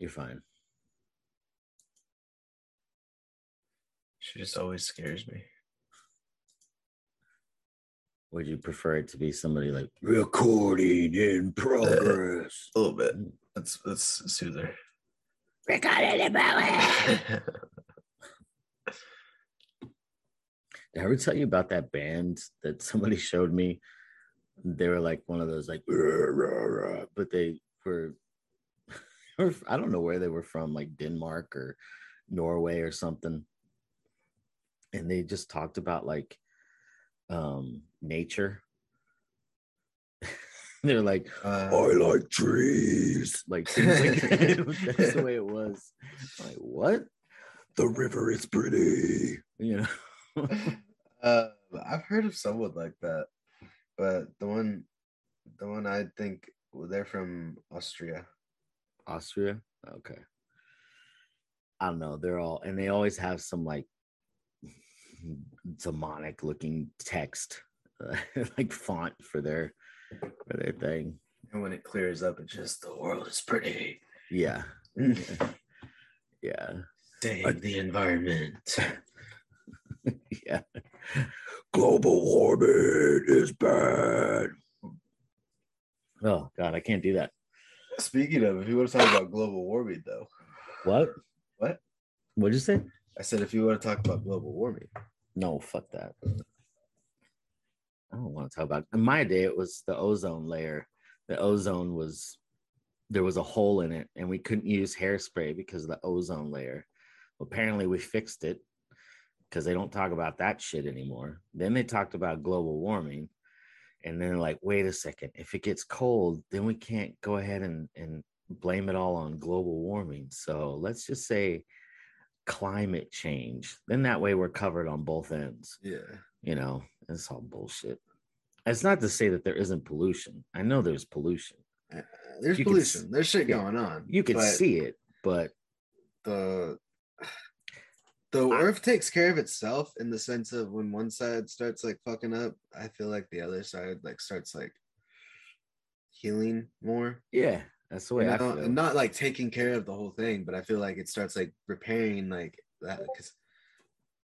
You're fine. She just always scares me. Would you prefer it to be somebody like Recording in progress. A little bit. Let's let's soothe her. Recording in progress? Did I ever tell you about that band that somebody showed me? They were like one of those like, "Rah, rah, rah," but they were, I don't know where they were from, like Denmark or Norway or something. And they just talked about like um nature. They're like, Uh, I like trees. like things like that. That's the way it was. Like, what? The river is pretty. You know? uh, I've heard of someone like that, but the one, the one I think well, they're from Austria. Austria. Okay. I don't know. They're all, and they always have some like demonic looking text, uh, like font for their for their thing. And when it clears up, it's just the world is pretty. Yeah. Yeah. Save the environment. Yeah. Global warming is bad. Oh God, I can't do that. Speaking of, if you want to talk about global warming, though, What? What? What'd you say? I said if you want to talk about global warming, No, fuck that. I don't want to talk about. In my day, it was the ozone layer. The ozone was there was a hole in it, and we couldn't use hairspray because of the ozone layer. Apparently, we fixed it because they don't talk about that shit anymore. Then they talked about global warming, and then like, wait a second, if it gets cold, then we can't go ahead and and blame it all on global warming. So let's just say climate change. Then that way we're covered on both ends. yeah, You know, it's all bullshit. It's not to say that there isn't pollution. I know there's pollution. Uh, there's You pollution. There's shit yeah. going on. You can see it, but the the I- earth takes care of itself in the sense of when one side starts like fucking up, I feel like the other side like starts like healing more. yeah, that's the way you I know? feel. not like taking care of the whole thing, but I feel like it starts like repairing like that because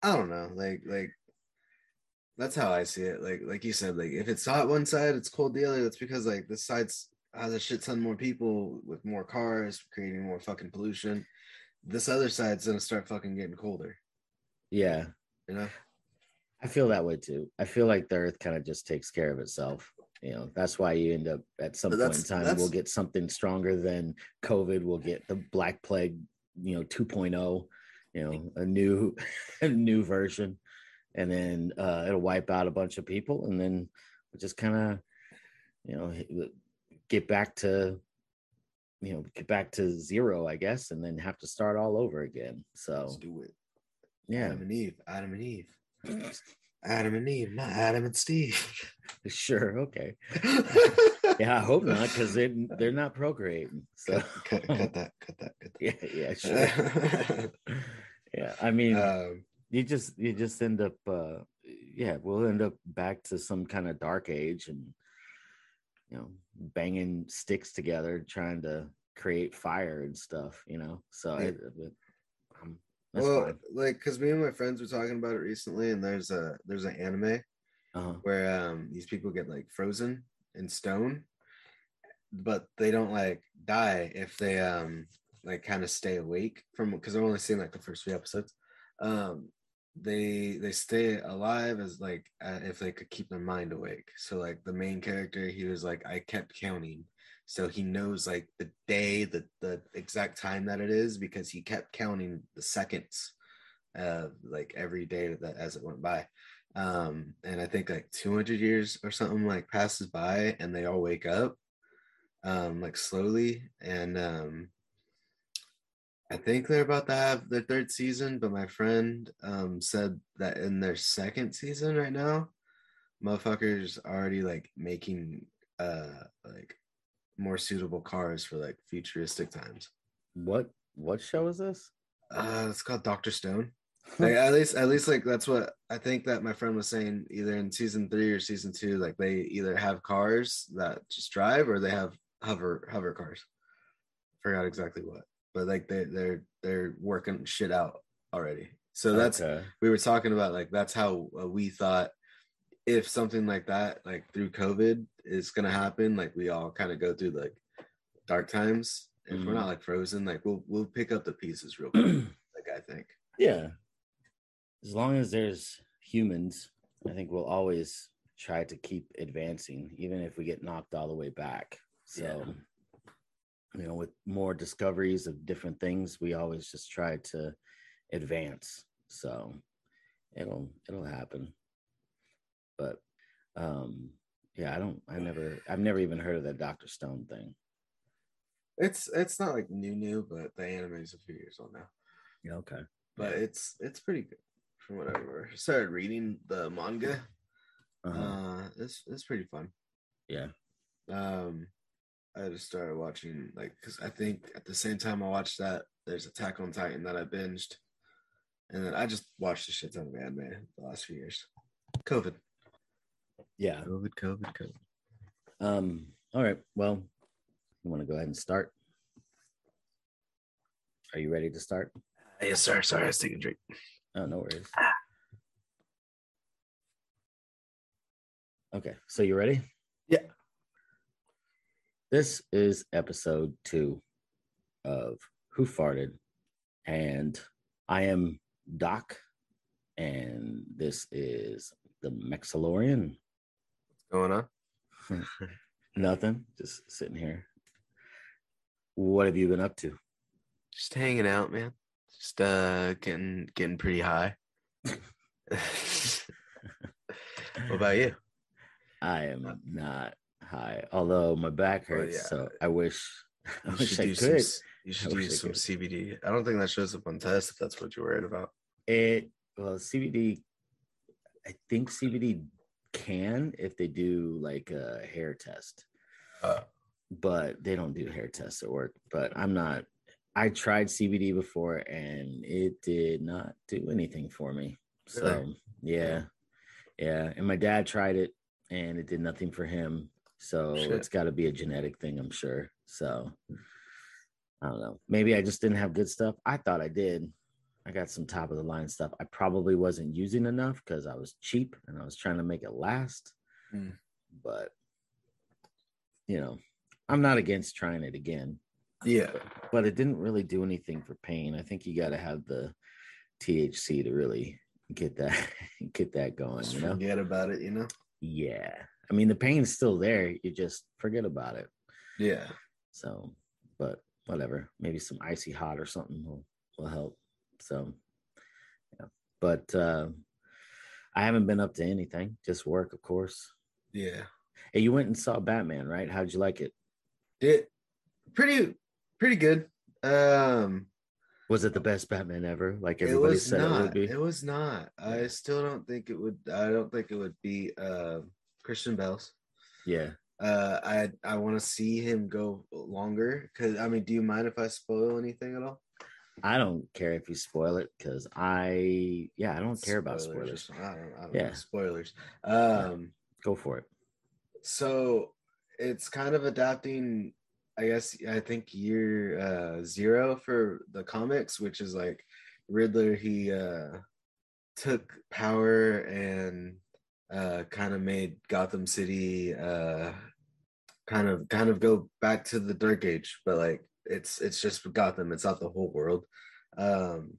I don't know, like like that's how I see it. Like like you said, like if it's hot one side, it's cold the other. That's because like this side's has a shit ton more people with more cars, creating more fucking pollution. This other side's gonna start fucking getting colder. yeah, You know? I feel that way too. I feel like the earth kind of just takes care of itself. You know, that's why you end up at some point in time that's- we'll get something stronger than COVID. We'll get the Black Plague, you know, 2.0, you know, a new, a new version, and then uh, it'll wipe out a bunch of people, and then we'll just kind of, you know, get back to, you know, get back to zero, I guess, and then have to start all over again. So Let's do it. yeah, Adam and Eve. Adam and Eve. Adam and Eve, not Adam and Steve. sure, okay. Yeah, I hope not, because they they're not procreating. So cut, cut, cut that, cut that, cut yeah, yeah, sure. yeah, I mean, um, you just you just end up, uh yeah, we'll end up back to some kind of dark age, and you know, banging sticks together, trying to create fire and stuff. You know, so Yeah. it, um, that's well, fine. like, because me and my friends were talking about it recently, and there's a there's an anime Uh-huh. where um these people get like frozen in stone, but they don't like die if they um like kind of stay awake from because I've only seen like the first few episodes. Um, they they stay alive as like uh, if they could keep their mind awake. So like the main character, he was like I kept counting, so he knows like the day, the the exact time that it is because he kept counting the seconds, uh, like every day that as it went by. Um and i think like 200 years or something like passes by and they all wake up um like slowly. And um i think they're about to have their third season but my friend um said that in their second season right now motherfuckers already like making uh like more suitable cars for like futuristic times. What what show is this? uh it's called dr stone. Like at least at least like that's what i think that my friend was saying either in season three or season two like they either have cars that just drive or they have hover hover cars. Forgot exactly what but like they they're they're working shit out already. So that's Okay. we were talking about like that's how uh, we thought if something like that like through covid is gonna happen like we all kind of go through like dark times if we're Mhm. not like frozen like we'll we'll pick up the pieces real quick like i think yeah. As long as there's humans, I think we'll always try to keep advancing, even if we get knocked all the way back. So, you know, with more discoveries of different things, we always just try to advance. So it'll it'll happen. But um yeah, I don't I never I've never even heard of that Dr. Stone thing. it's it's not like new new but the anime is a few years old now Yeah, okay. but it's it's pretty good from what i remember started reading the manga Uh-huh. uh it's it's pretty fun yeah. Um, I just started watching like because I think at the same time I watched that, there's Attack on Titan that I binged, and then I just watched a shit ton of anime the last few years. COVID, Yeah. COVID, COVID, COVID. Um, all right. Well, you want to go ahead and start? Are you ready to start? Yes, sir. Sorry, I was taking a drink. Oh, no worries. Okay, so you ready? This is episode two of Who Farted, and I am Doc, and this is the Mexalorian. Going on? Nothing, just sitting here. What have you been up to? Just hanging out, man. Just uh, getting getting pretty high. what about you? I am not high, although my back hurts. yeah. So I wish, I You wish should I do some. You should do some could. CBD. I don't think that shows up on test if that's what you're worried about. It well, CBD. I think CBD can if they do like a hair test, Uh, but they don't do hair tests at work. But I'm not. I tried CBD before and it did not do anything for me. So Really? yeah, yeah. And my dad tried it and it did nothing for him. So Shit. it's got to be a genetic thing, I'm sure. So I don't know. Maybe I just didn't have good stuff. I thought I did. I got some top of the line stuff. I probably wasn't using enough because I was cheap and I was trying to make it last. Mm. But you know, I'm not against trying it again. yeah. But it didn't really do anything for pain. I think you got to have the THC to really get that get that going. Just You know? forget about it, you know? Yeah. I mean, the pain's still there. You just forget about it. Yeah. So, but whatever. Maybe some icy hot or something will will help. So, yeah. But uh, I haven't been up to anything. Just work, of course. Yeah. Hey, you went and saw Batman, right? How'd you like it? It pretty pretty good. Um Was it the best Batman ever? Like it everybody was said it not. would be. It was not. I still don't think it would I don't think it would be uh Christian Bale's. yeah. Uh I I want to see him go longer cuz I mean, do you mind if I spoil anything at all? I don't care if you spoil it because I, yeah, I don't care about Spoilers. spoilers. I don't, I don't Yeah. know. Spoilers. Um Go for it. so it's kind of adapting i guess i think year uh zero for the comics which is like riddler he uh took power and uh kind of made gotham city uh kind of kind of go back to the dark age but like it's it's just gotham it's not the whole world um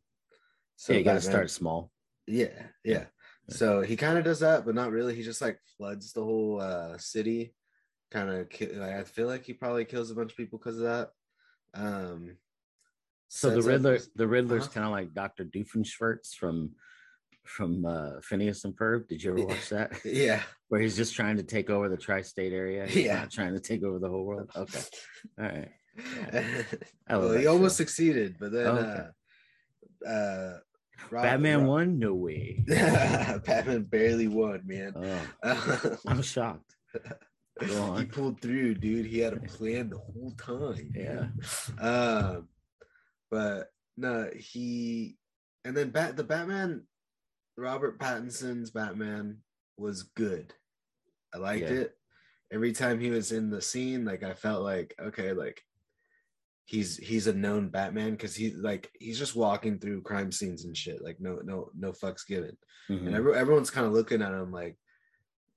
so yeah, you got to start small. yeah, yeah. So he kind of does that, but not really. He just like floods the whole uh city. Kind of, ki- like, I feel like he probably kills a bunch of people because of that. Um. So the sets up Riddler, the Riddler's Uh-huh. kind of like Doctor Doofenshmirtz from from uh, Phineas and Ferb. Did you ever watch that? Yeah. Where he's just trying to take over the tri-state area. He's Yeah. not trying to take over the whole world. Okay, all right. Love well, he almost succeeded, but then Oh, okay. uh, uh, Rob- Batman Rob- won? No way. Batman barely won, man. Oh, I'm shocked. He pulled through, dude. He had a plan the whole time. Yeah. Um, but no, he and then Bat the Batman, Robert Pattinson's Batman was good. I liked Yeah. it. Every time he was in the scene, like I felt like okay, like he's he's a known Batman because he like he's just walking through crime scenes and shit. Like no no no fucks given. Mhm. And every, everyone's kind of looking at him like,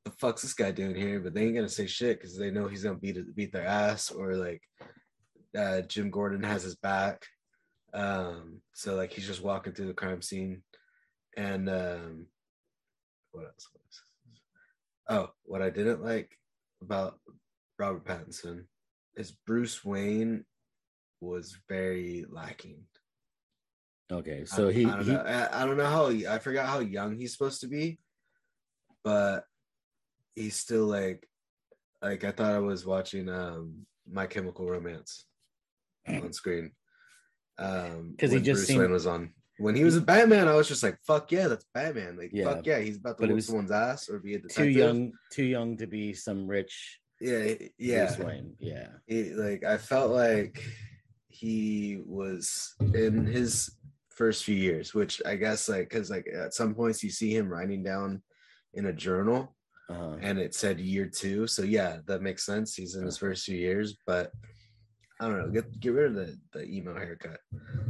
the fuck's this guy doing here? But they ain't gonna say shit because they know he's gonna beat beat their ass or like uh, Jim Gordon has his back. Um, so like he's just walking through the crime scene, and um, what else? Else? Oh, what I didn't like about Robert Pattinson is Bruce Wayne was very lacking. Okay, so I, he, I don't, he know. I, I don't know how I forgot how young he's supposed to be, but he's still like like I thought I was watching um My Chemical Romance on screen. Um 'Cause he just Bruce seemed- Wayne was on. When he was a Batman, I was just like, "Fuck yeah, that's Batman!" Like, Yeah. "Fuck yeah, he's about to But it whoop someone's ass or be a too young, too young to be some rich Yeah, yeah. Bruce Wayne. Yeah, he, like I felt like he was in his first few years, which I guess like because like at some points you see him writing down in a journal uh-huh. and it said year two. So yeah, that makes sense. He's in his first few years, but I don't know. Get get rid of the the emo haircut.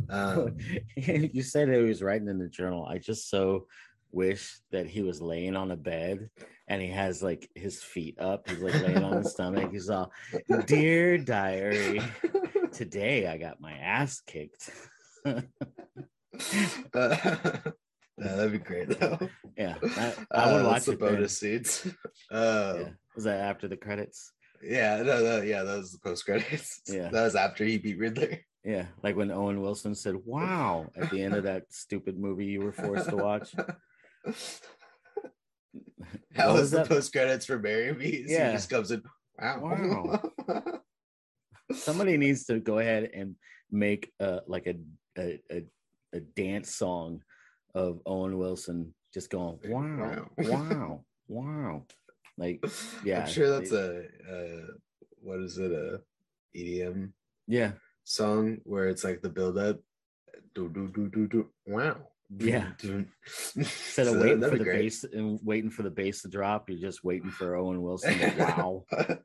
Um, you said that he was writing in the journal. I just so wish that he was laying on a bed and he has like his feet up. He's like laying on his stomach. He's all, "Dear diary, today I got my ass kicked." Uh, yeah, that'd be great though. yeah, I, I would Uh, watch the it. then. bonus scenes. Uh, Yeah. Was that after the credits? Yeah, no, no, yeah, that was the post credits. Yeah. that was after he beat Riddler. Yeah, like when Owen Wilson said "Wow" at the end of that stupid movie you were forced to watch. That What was, the post credits for Marry Me. Yeah. he just comes in. Wow. Somebody needs to go ahead and make uh like a a, a a dance song of Owen Wilson just going wow Wow. wow wow like yeah, I'm sure that's a, uh what is it a EDM yeah song where it's like the build up. Do do do do do. Wow. Yeah. Instead of So waiting for the great. bass and waiting for the bass to drop you're just waiting for Owen Wilson to wow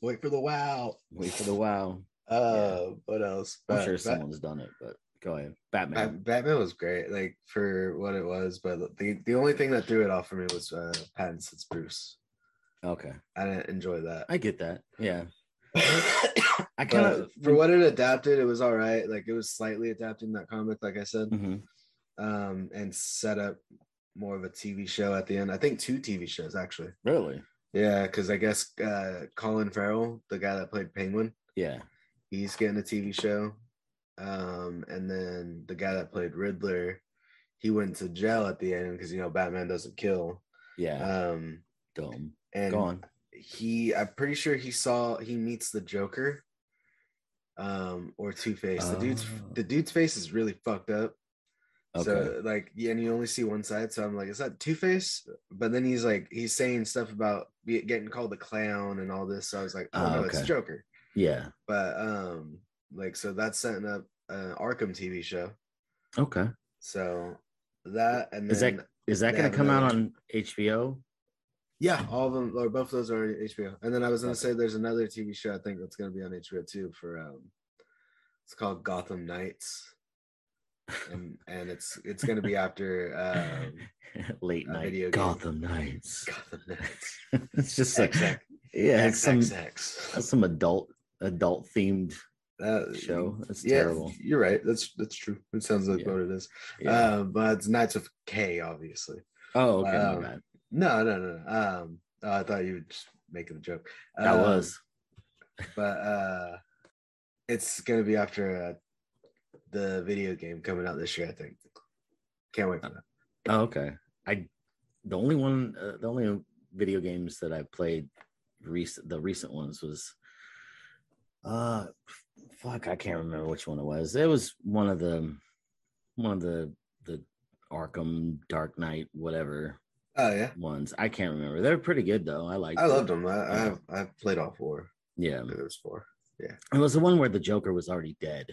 Wait for the wow. wait for the wow Uh, what else? I'm Bat- sure someone's done it but go ahead Batman Bat- Batman was great, like for what it was. But the the only thing that threw it off for me was uh, Pattinson's Bruce. Okay I didn't enjoy that. I get that yeah I kind of for what it adapted, it was all right. Like it was slightly adapting that comic, like I said, Mhm. um, and set up more of a TV show at the end. I think two TV shows actually. really Yeah, because I guess uh, Colin Farrell, the guy that played Penguin, yeah he's getting a TV show. Um, and then the guy that played Riddler, he went to jail at the end because you know Batman doesn't kill. yeah Um, dumb and on he, I'm pretty sure he saw he meets the Joker, um, or Two Face. The dude's Oh. the dude's face is really fucked up. okay So like, yeah, and you only see one side. So I'm like, is that Two Face? But then he's like, he's saying stuff about getting called a clown and all this. So I was like, oh Ah, no, it's okay. Joker. yeah But um, like, so that's setting up an Arkham TV show. okay So that and then Is that is that going to come out on HBO? Yeah, all of them or both of those are HBO. And then I was gonna say there's another TV show I think that's gonna be on HBO too for um, it's called Gotham Knights. And and it's it's gonna be after um Late night video game. Gotham Nights. Gotham Knights. it's just like yeah, it's some some adult adult themed That- show. That's yeah, terrible. You're right. That's that's true. It sounds like Yeah. what it is. Yeah. Um, but it's Knights with K, obviously. oh, okay, um. No, no, no. no. Um, oh, I thought you were just making a joke. That Um, was but uh it's gonna be after uh, the video game coming out this year i think can't wait for that oh, okay. I the only one, uh, the only video games that I played recent, the recent ones was, uh, fuck, I can't remember which one it was. It was one of the, one of the the Arkham Dark Knight whatever oh yeah ones. I can't remember. They're pretty good though. I like. i loved them i i've, I've played all four Yeah, there was four Yeah, it was the one where the Joker was already dead.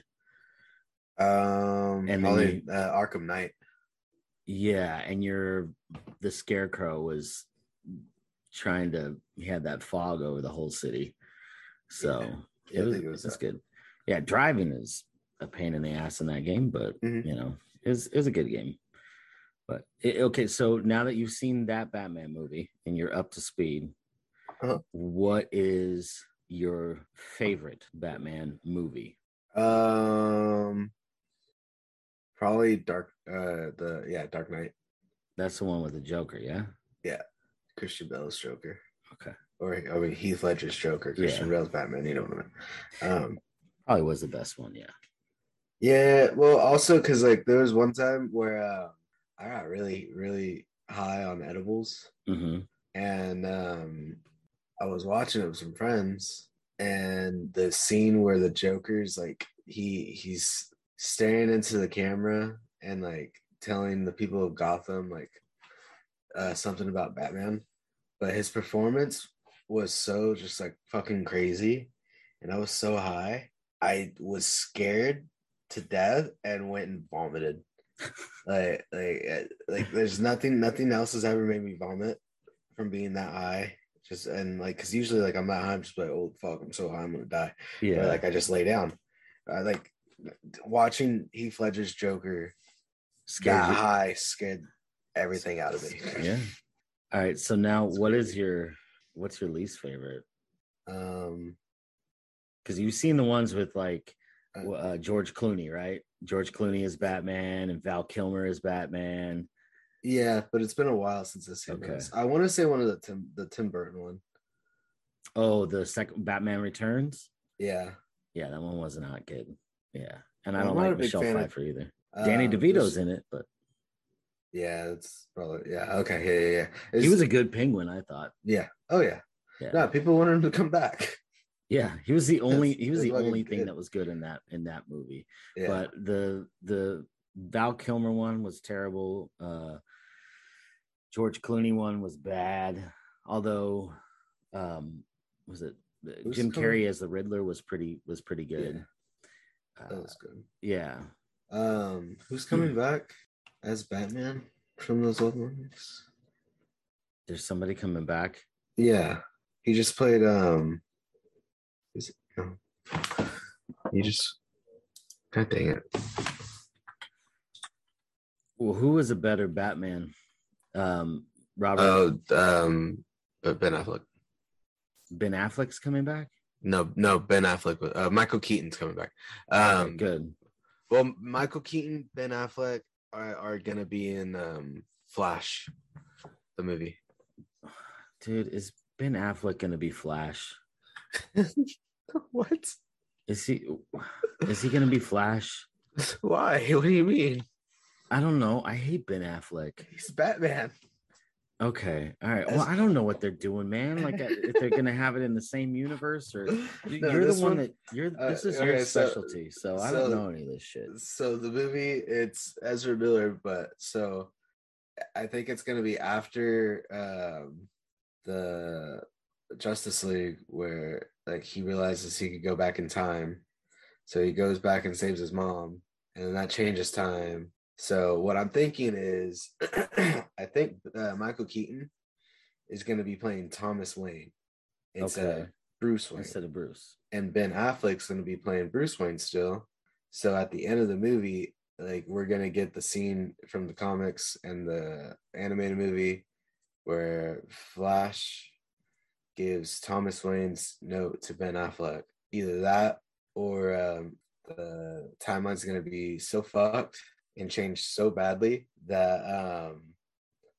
um And probably, you- uh, arkham knight Yeah, and you're the Scarecrow was trying to. He had that fog over the whole city, so Yeah, it I was. it was It's good. Yeah, driving is a pain in the ass in that game, but Mhm. you know, is is a good game. But it, okay, so now that you've seen that Batman movie and you're up to speed, Uh-huh. what is your favorite Batman movie? Um, probably Dark. Uh, the yeah, Dark Knight. That's the one with the Joker, yeah. yeah. Christian Bale's Joker. Okay. Or I mean Heath Ledger's Joker, Christian Yeah. Bale's Batman. You know what I mean? Um, Probably was the best one, yeah. yeah. Well, also because like there was one time where uh, I got really, really high on edibles, hmm and um, I was watching it with some friends, and the scene where the Joker's like he he's staring into the camera and like telling the people of Gotham like uh, something about Batman, but his performance was so just like fucking crazy, and I was so high, I was scared to death and went and vomited. Like like uh, like there's nothing nothing else has ever made me vomit from being that high. Just and like because usually like I'm that high, I'm just like oh fuck I'm so high I'm gonna die. Yeah. Or, like I just lay down. I like watching Heath Ledger's Joker Scared that high scared everything out of me. Yeah. All right. So now what is your what's your least favorite? Um Because you've seen the ones with like Uh, George Clooney, right? George Clooney is Batman and Val Kilmer is Batman. yeah, but it's been a while since I've seen Okay. those. I want to say one of the Tim the Tim Burton one. Oh, the second Batman Returns. Yeah. Yeah, that one wasn't that good. Yeah, and I don't like Michelle fan of- Pfeiffer either. Danny Uh, DeVito's in it, but Yeah, it's probably yeah. Okay, yeah, yeah, yeah. he was a good Penguin. I thought. yeah. Oh yeah. Yeah, No, people wanted him to come back. yeah, he was the only he was the only thing good. that was good in that in that movie. Yeah. but the the Val Kilmer one was terrible. Uh George Clooney one was bad. Although um was it Who's Jim Carrey as the Riddler was pretty was pretty good. that Uh, was good. yeah. Um, who's coming back as Batman from those old movies? There's somebody coming back. Yeah, he just played. Um, it? Just. God dang it! Well, who was a better Batman? Um Robert Oh, um, but Ben Affleck. Ben Affleck's coming back? No, no, Ben Affleck. Uh, Michael Keaton's coming back. Um, good. Well, Michael Keaton, Ben Affleck are, are gonna be in um Flash, the movie. Dude, is Ben Affleck gonna be Flash? what? Is he is he gonna be Flash? Why? What do you mean? I don't know. I hate Ben Affleck. He's Batman. Okay. All right. Well, I don't know what they're doing, man. Like, uh, if they're gonna have it in the same universe, or you- No, you're the this one, that you're. uh, This is your okay, so- specialty, so, I don't know any of this shit. So the movie, it's Ezra Miller, but so I think it's gonna be after um the Justice League where like he realizes he could go back in time. So he goes back and saves his mom, and then that changes time. So what I'm thinking is I think uh, Michael Keaton is gonna be playing Thomas Wayne instead Okay. of Bruce Wayne Instead of Bruce. and Ben Affleck's going to be playing Bruce Wayne still. So at the end of the movie, like we're going to get the scene from the comics and the animated movie where Flash gives Thomas Wayne's note to Ben Affleck. Either that or um, the timeline's going to be so fucked and changed so badly that um,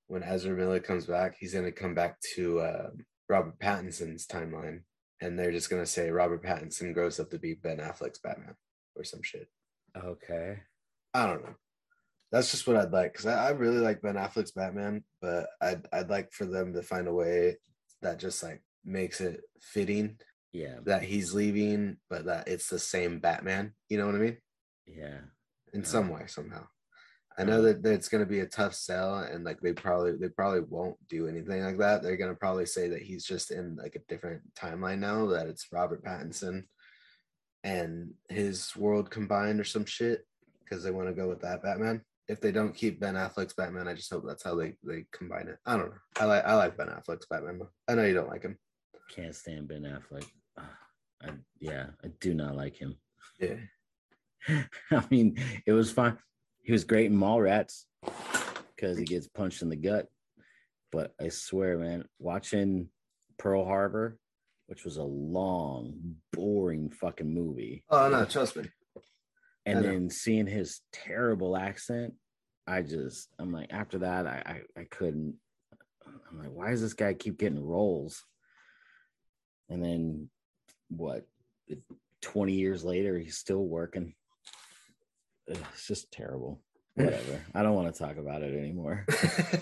when Ezra Miller comes back, he's going to come back to uh, Robert Pattinson's timeline and they're just gonna say Robert Pattinson grows up to be Ben Affleck's Batman or some shit. Okay. I don't know. That's just what I'd like because I, I really like Ben Affleck's Batman, but I'd I'd like for them to find a way that just like makes it fitting Yeah. that he's leaving, but that it's the same Batman. You know what I mean? Yeah. In Yeah. some way, somehow. I know uh-huh. that, that it's gonna be a tough sell, and like they probably they probably won't do anything like that. They're gonna probably say that he's just in like a different timeline now. That it's Robert Pattinson and his world combined or some shit because they want to go with that Batman. If they don't keep Ben Affleck's Batman, I just hope that's how they they combine it. I don't know. I like I like Ben Affleck's Batman. I know you don't like him. Can't stand Ben Affleck. Ah, I, yeah, I do not like him. Yeah. I mean, it was fine. He was great in Mallrats because he gets punched in the gut. But I swear, man, watching Pearl Harbor, which was a long, boring fucking movie, Oh no, trust me. and then seeing his terrible accent, I just, I'm like, after that, I, I, I couldn't. I'm like, why does this guy keep getting roles? And then, what? 20 years later, he's still working. It's just terrible. Whatever. I don't want to talk about it anymore.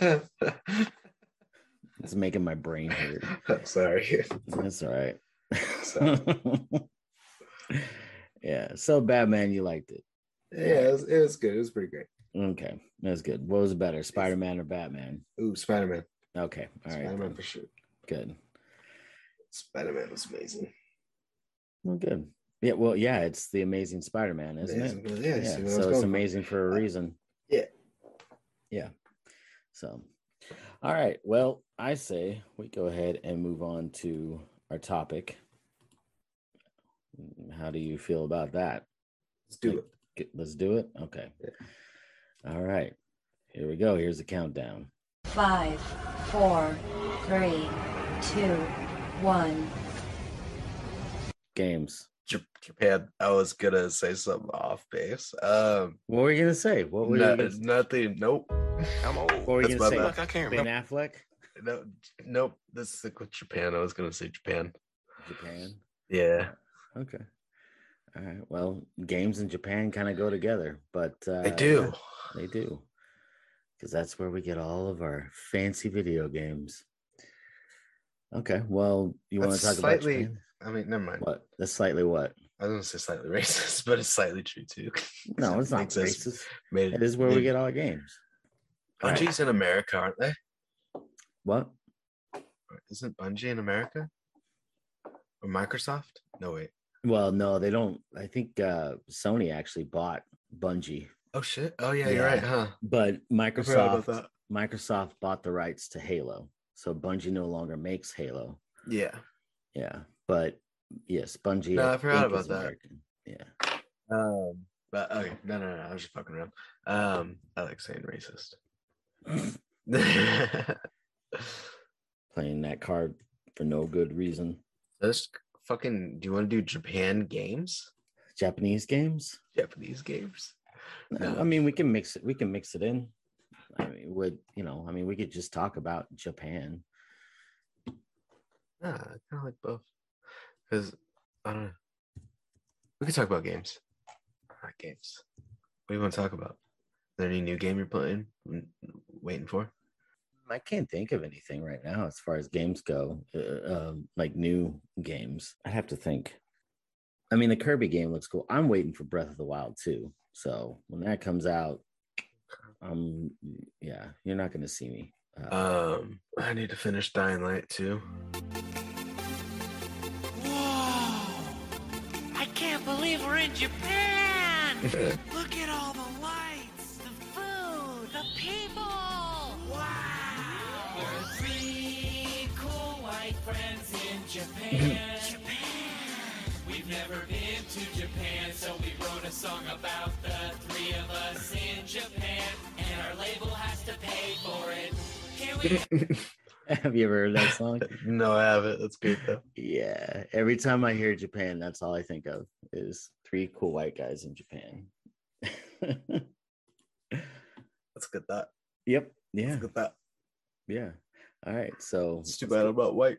It's making my brain hurt. I'm sorry. That's all right. So- yeah. So Batman, you liked it. Yeah, it was, it was good. It was pretty great. Okay. That's good. What was better, Spider Man or Batman? Ooh, Spider Man. Okay. All right. Spider Man then. for sure. Good. Spider Man was amazing. Well, good. Yeah. Well, yeah, it's the amazing Spider Man, isn't it? Yeah, Yeah. see what I was So it's going for. amazing for a reason. Yeah. Yeah. So, all right. Well, I say we go ahead and move on to our topic. How do you feel about that? Let's do it. Get- Let's do it. Okay. Yeah. All right. Here we go. Here's the countdown. Five, four, three, two, one. Games. Japan. I was gonna say something off base. Um, What were you gonna say? What were no- you? Gonna, nothing. Nope. I'm old. what were you that's gonna say? Look, I can't Ben remember. Affleck, No, nope. This is stick with Japan. I was gonna say Japan. Japan. Yeah, Okay. All right. Well, games in Japan kind of go together, but uh, they do. They do. Because that's where we get all of our fancy video games. Okay. Well, you want to talk slightly- about Japan? I mean, never mind. What? That's slightly what? I was gonna say slightly racist, but it's slightly true too. No, it's not racist. Made, It is where we get all our games. All right. Bungie's in America, aren't they? What? Isn't Bungie in America? Or Microsoft? No wait. Well, no, they don't. I think uh, Sony actually bought Bungie, Oh shit. Oh yeah, you're right, huh? but I forgot about Microsoft. Microsoft bought the rights to Halo, so Bungie no longer makes Halo. Yeah. Yeah, but yes, Bungie. No, I forgot about that. American. Yeah. Um but okay, no no no, I was just fucking around. Um I like saying racist. Playing that card for no good reason. Just fucking do you want to do Japan games? Japanese games. Japanese games? No. I mean we can mix it. We can mix it in. I mean, would you know? I mean, we could just talk about Japan. Nah, I kinda like both. Because I don't know. We could talk about games. Not games. What do you want to talk about? Is there any new game you're playing? Waiting for? I can't think of anything right now as far as games go, uh, um, like new games. I have to think. I mean, the Kirby game looks cool. I'm waiting for Breath of the Wild too. So when that comes out, um, yeah, you're not going to see me. Uh, Um, I need to finish Dying Light too. Whoa! I can't believe we're in Japan! Look at all the lights, the food, the people! Wow! We're three cool white friends in Japan. Japan! We've never been to Japan, so we wrote a song about the three of us in Japan, and our label has to pay for it. Here we have you ever heard that song? no, I haven't. That's good though. yeah. Every time I hear Japan, that's all I think of is three cool white guys in Japan. Let's get that. yep. Let's Yeah. get that. Yeah. All right. So, It's too bad I'm not white.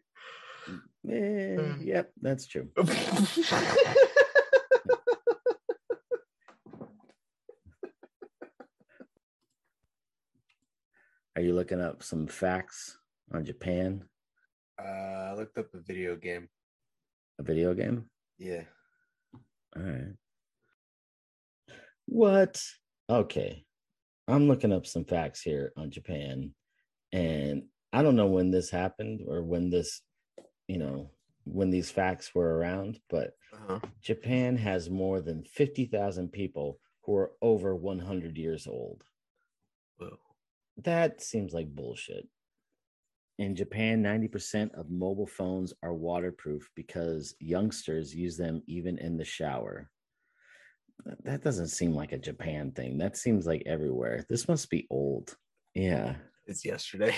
eh, Mm. yep, that's true. Are you looking up some facts on Japan? uh, I looked up a video game. A video game? Yeah. All right. What? Okay. I'm looking up some facts here on Japan. And I don't know when this happened or when this, you know, when these facts were around, but Uh-huh. Japan has more than 50,000 people who are over 100 years old. Whoa. That seems like bullshit. In Japan, 90% of mobile phones are waterproof because youngsters use them even in the shower. That- doesn't seem like a Japan thing. That seems like everywhere. This must be old. Yeah. It's yesterday.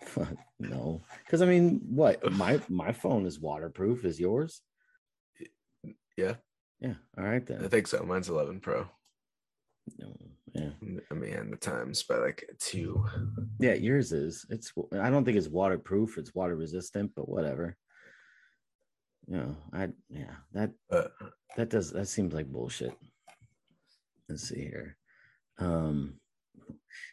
no. Because I mean, what? My my phone is waterproof. Is yours? Yeah. Yeah. All right then. I think so. Mine's 11 Pro. No, Yeah. I mean, the times by like two. Yeah, yours is. It's I don't think it's waterproof, it's water resistant, but whatever. You know, I yeah, that But that does that seems like bullshit. Let's see here. Um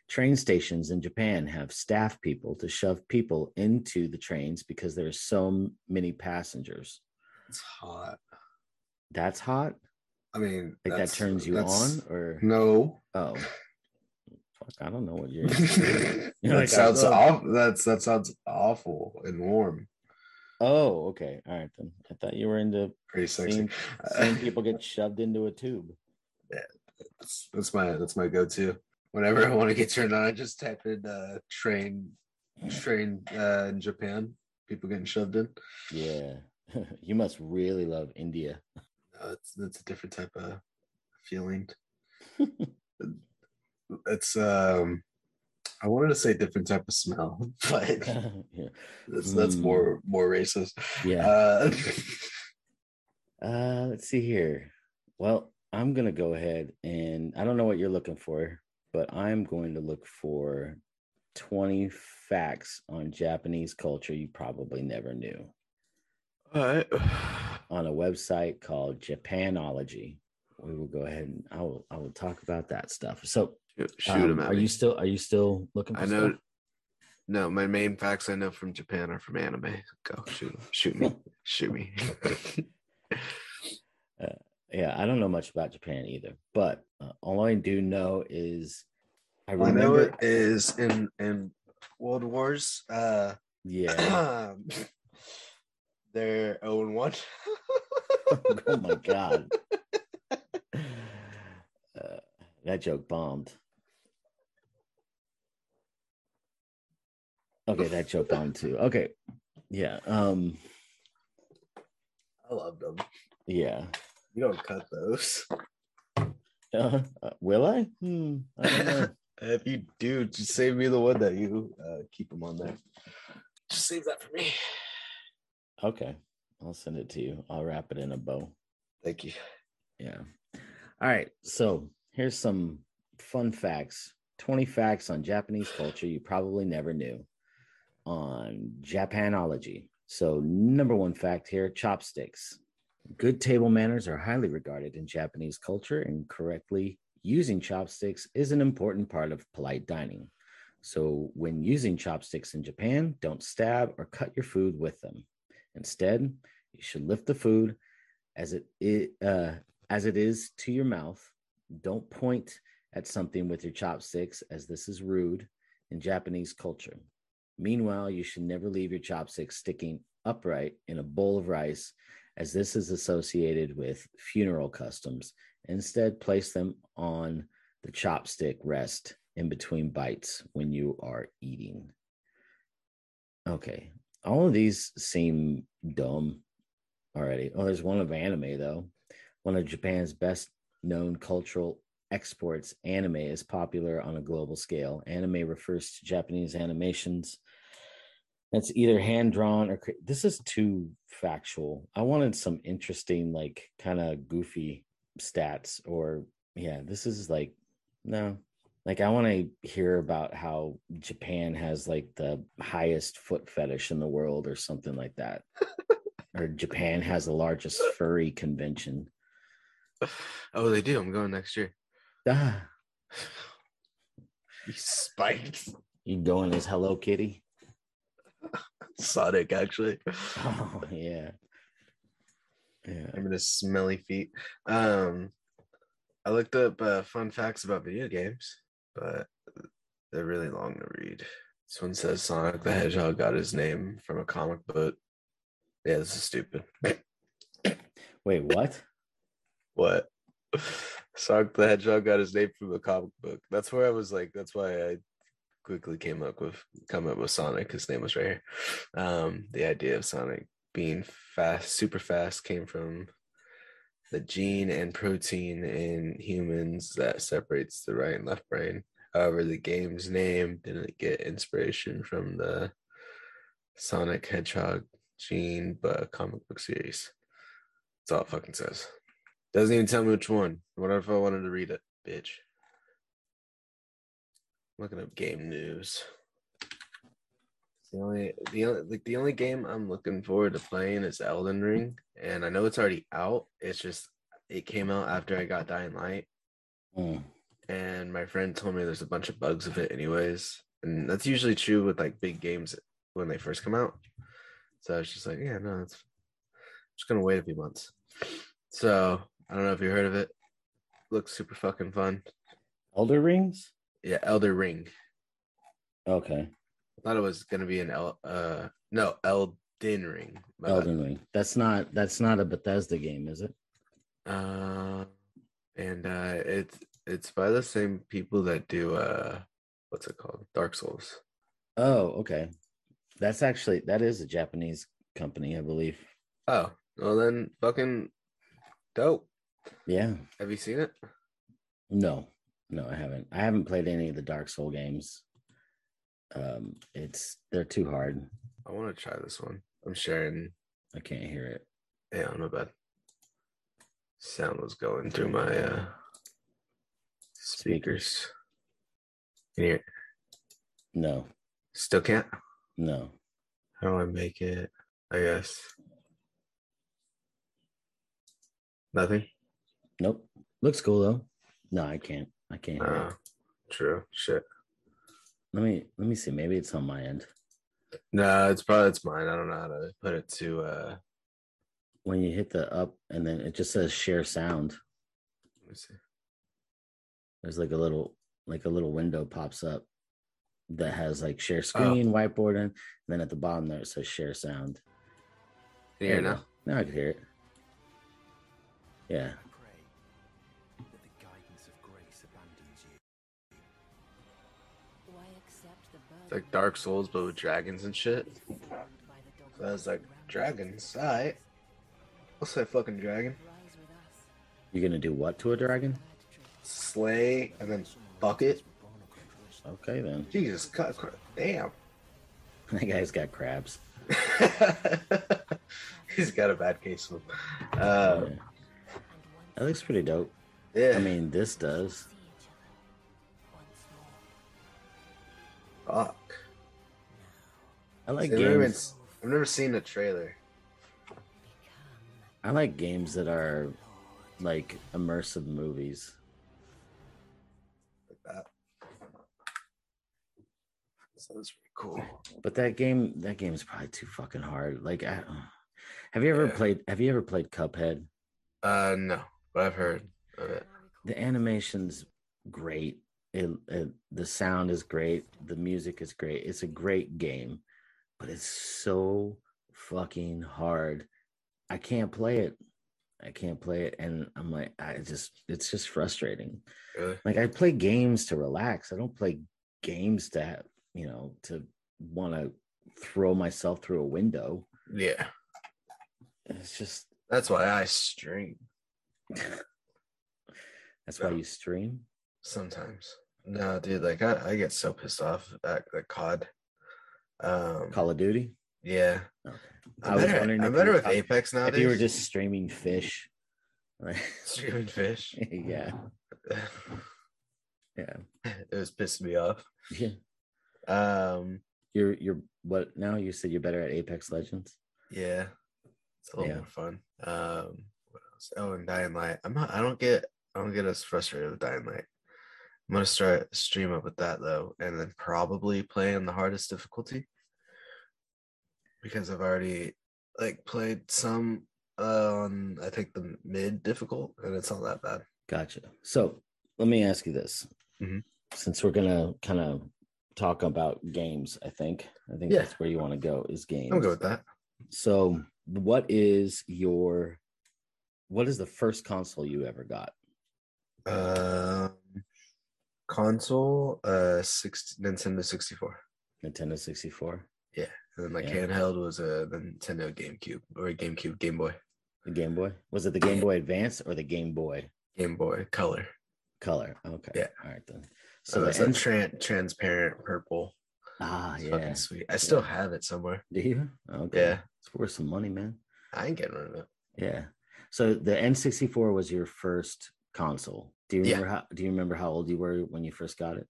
train stations in Japan have staff people to shove people into the trains because there are so many passengers. it's hot. That's hot? I mean, Like that turns you on or No. Oh. Fuck, I don't know what you're that like, sounds awful. That's that sounds awful and warm. Oh, okay. All right then. I thought you were into Pretty sexy. seeing, seeing people get shoved into a tube. that's, that's my that's my go-to. Whenever I want to get turned on, I just type in uh, train train uh, in Japan. People getting shoved in. Yeah. you must really love India. Uh, it's that's a different type of feeling. It's um, I wanted to say different type of smell, but yeah. that's that's Mm. more more racist. Yeah. Uh, Uh, let's see here. Well, I'm gonna go ahead and I don't know what you're looking for, but I'm going to look for 20 facts on Japanese culture you probably never knew all right. on a website called Japanology. We will go ahead and I will I will talk about that stuff. So Shoot, shoot um, 'em at are me. you still are you still looking for I know. stuff? No, my main facts I know from Japan are from anime. Go shoot, shoot me, shoot me. Yeah, I don't know much about Japan either, but uh, all I do know is I I know it is in in World Wars. Uh, yeah. they're zero and one. oh my god. Uh, that joke bombed. Okay, that joke bombed too. Okay. Yeah. Um I love them. yeah. You don't cut those. Uh, uh, will I? Hmm, I don't know. if you do, just save me the one that you uh, keep them on there. Just save that for me. okay. I'll send it to you. I'll wrap it in a bow. Thank you. Yeah. All right. So here's some fun facts 20 facts on Japanese culture you probably never knew on Japanology. So, number one fact here chopsticks. Good table manners are highly regarded in Japanese culture, and correctly using chopsticks is an important part of polite dining. So, when using chopsticks in Japan, don't stab or cut your food with them. Instead, you should lift the food as it, it uh, as it is to your mouth. Don't point at something with your chopsticks, as this is rude in Japanese culture. Meanwhile, you should never leave your chopsticks sticking upright in a bowl of rice, as this is associated with funeral customs. Instead, place them on the chopstick rest in between bites when you are eating. Okay, all of these seem dumb already. Oh, there's one of anime though. One of Japan's best known cultural exports, anime is popular on a global scale. Anime refers to Japanese animations that's either hand drawn or cre- this is too factual. I wanted some interesting, like kind of goofy stats, or yeah, this is like no. Like I want to hear about how Japan has like the highest foot fetish in the world or something like that. or Japan has the largest furry convention. Oh, they do. I'm going next year. Ah, You spiked. you going as Hello Kitty? Sonic, actually. Oh yeah. Yeah. I'm in his smelly feet. Um, I looked up uh, fun facts about video games, but they're really long to read. This one says Sonic the Hedgehog got his name from a comic book. Yeah, this is stupid. Wait, what? What? Sonic the Hedgehog got his name from a comic book. That's where I was like, that's why I quickly came up with come up with Sonic. His name was right here. Um, the idea of Sonic being fast, super fast, came from the gene and protein in humans that separates the right and left brain. However, the game's name didn't get inspiration from the Sonic Hedgehog gene, but a comic book series. That's all it fucking says. Doesn't even tell me which one. What if I wanted to read it, bitch? looking up game news. The only the only like the only game I'm looking forward to playing is Elden Ring, and I know it's already out. It's just it came out after I got Dying Light, Mm. and my friend told me there's a bunch of bugs of it anyways, and that's usually true with like big games when they first come out. So I was just like, yeah, no, it's just gonna wait a few months. So I don't know if you heard of it. Looks super fucking fun. Elder Rings. Yeah, Elder Ring. Okay, I thought it was gonna be an El uh no Elden Ring. Elden Ring. That's not that's not a Bethesda game, is it? Uh, and uh, it's it's by the same people that do uh, what's it called? Dark Souls. Oh, okay. That's actually that is a Japanese company, I believe. Oh, well then, fucking dope. Yeah. Have you seen it? No, no, I haven't. I haven't played any of the Dark Soul games. Um, it's they're too hard. I want to try this one. I'm sharing. I can't hear it. Yeah, my bed. Sound was going through my uh speakers. Can you hear it? No, Still can't. no. How do I make it? I guess. Nothing. Nope. Looks cool though. No, I can't. I can't hear Uh, it. true. Shit. Let me let me see. Maybe it's on my end. No, it's probably it's mine. I don't know how to put it to uh When you hit the up and then it just says share sound. let me see. There's like a little like a little window pops up that has like Oh. share screen, whiteboard, and then at the bottom there it says share sound. Can you hear There now? Now I can hear it. Yeah. It's like Dark Souls but with dragons and shit. So I was like, dragons, alright. I'll say fucking dragon. You're gonna do what to a dragon? Slay and then fuck it. Okay then. Jesus cut damn. That guy's got crabs. He's got a bad case of them. Uh, Yeah. That looks pretty dope. yeah. I mean, this does. fuck. I like See, I've, never been- games. I've never seen a trailer. I like games that are like immersive movies. like that. Sounds pretty cool. But that game, that game is probably too fucking hard. Like, I, have you ever Yeah. played? Have you ever played Cuphead? Uh, no, but I've heard of it. The animation's great. It, it the sound is great. The music is great. It's a great game, but it's so fucking hard. I can't play it. I can't play it, and I'm like, I just, it's just frustrating. Really? Like I play games to relax. I don't play games to, have, you know, to want to throw myself through a window. Yeah, It's just that's why I stream that's why you stream. sometimes. No, dude, like I, I get so pissed off at the COD. Um, Call of Duty. yeah, Okay. I'm better, wondering I'm better with talking- Apex nowadays. If you were just streaming fish, streaming fish, yeah, yeah, it was pissing me off. yeah. Um, You're you're what now? You said you're better at Apex Legends. yeah, it's a little Yeah. more fun. Um, what else? Oh, and Dying Light. I'm not. I don't get. I don't get as frustrated with Dying Light. I'm gonna start stream up with that though, and then probably play on the hardest difficulty because I've already like played some uh, on I think the mid difficult, and it's not that bad. Gotcha. So let me ask you this: Mhm. since we're gonna kind of talk about games, I think I think Yeah. that's where you want to go is games. I'm good with that. So, what is your what is the first console you ever got? Um, console, uh, six Nintendo 64. Nintendo 64. Yeah, And then my Yeah. handheld was a Nintendo GameCube or a GameCube Game Boy. The Game Boy. Was it the Game Boy Advance or the Game Boy Game Boy Color. Color? Okay. Yeah. All right then. So it's the a N- tran- transparent purple. ah It's yeah. fucking sweet. I still have it somewhere. Do you? Okay. Yeah. It's worth some money, man. I ain't getting rid of it. Yeah. So the N64 was your first console. Do you Yeah. remember how do you remember how old you were when you first got it?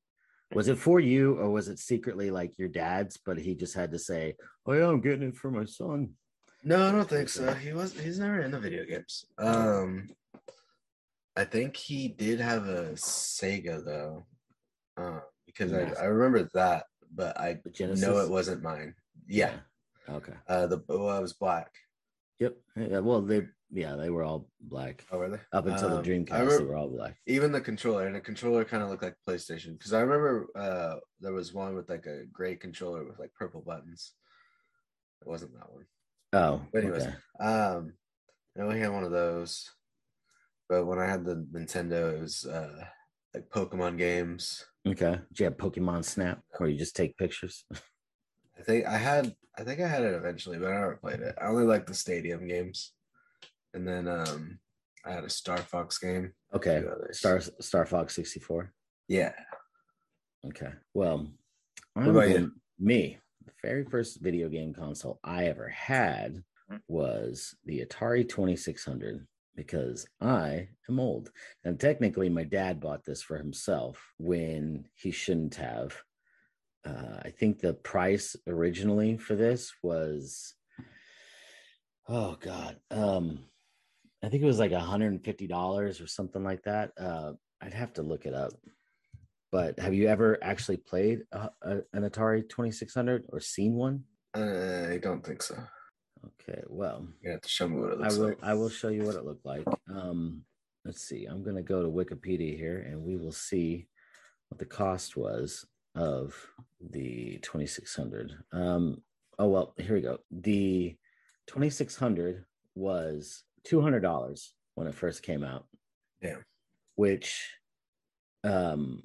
Was it for you or was it secretly like your dad's, but he just had to say, Oh yeah, I'm getting it for my son? No, I don't think so. He was he's never into video games. Um I think he did have a Sega though. Uh, because I, I remember that, but I know it wasn't mine. Yeah. Okay. Uh the well, it was black. Yep. Yeah, well they yeah, they were all black. Oh, were they? Up until Um, the Dreamcast, they were all black. even the controller and the controller kind of looked like PlayStation because I remember uh there was one with like a gray controller with like purple buttons. It wasn't that one. Oh, But anyways, okay. Um, I only had one of those, but when I had the Nintendo, it was uh like Pokemon games. Okay. Did you have Pokemon Snap where you just take pictures? I think I had, I think I had it eventually, but I never played it. I only like the stadium games, and then um, I had a Star Fox game. Okay. Star Star Fox 64. Yeah. Okay. Well, What about you? me, the very first video game console I ever had was the Atari 2600 because I am old. And technically, my dad bought this for himself when he shouldn't have. Uh, I think the price originally for this was, oh God, um, I think it was like $150 or something like that. Uh, I'd have to look it up but have you ever actually played a, a, an Atari 2600 or seen one? I don't think so. Okay, well, You have to show me what it looks I will like. I will show you what it looked like. Um, let's see. I'm going to go to Wikipedia here and we will see what the cost was of the 2600. Um, oh well, here we go. The 2600 was $200 when it first came out. Damn. Which um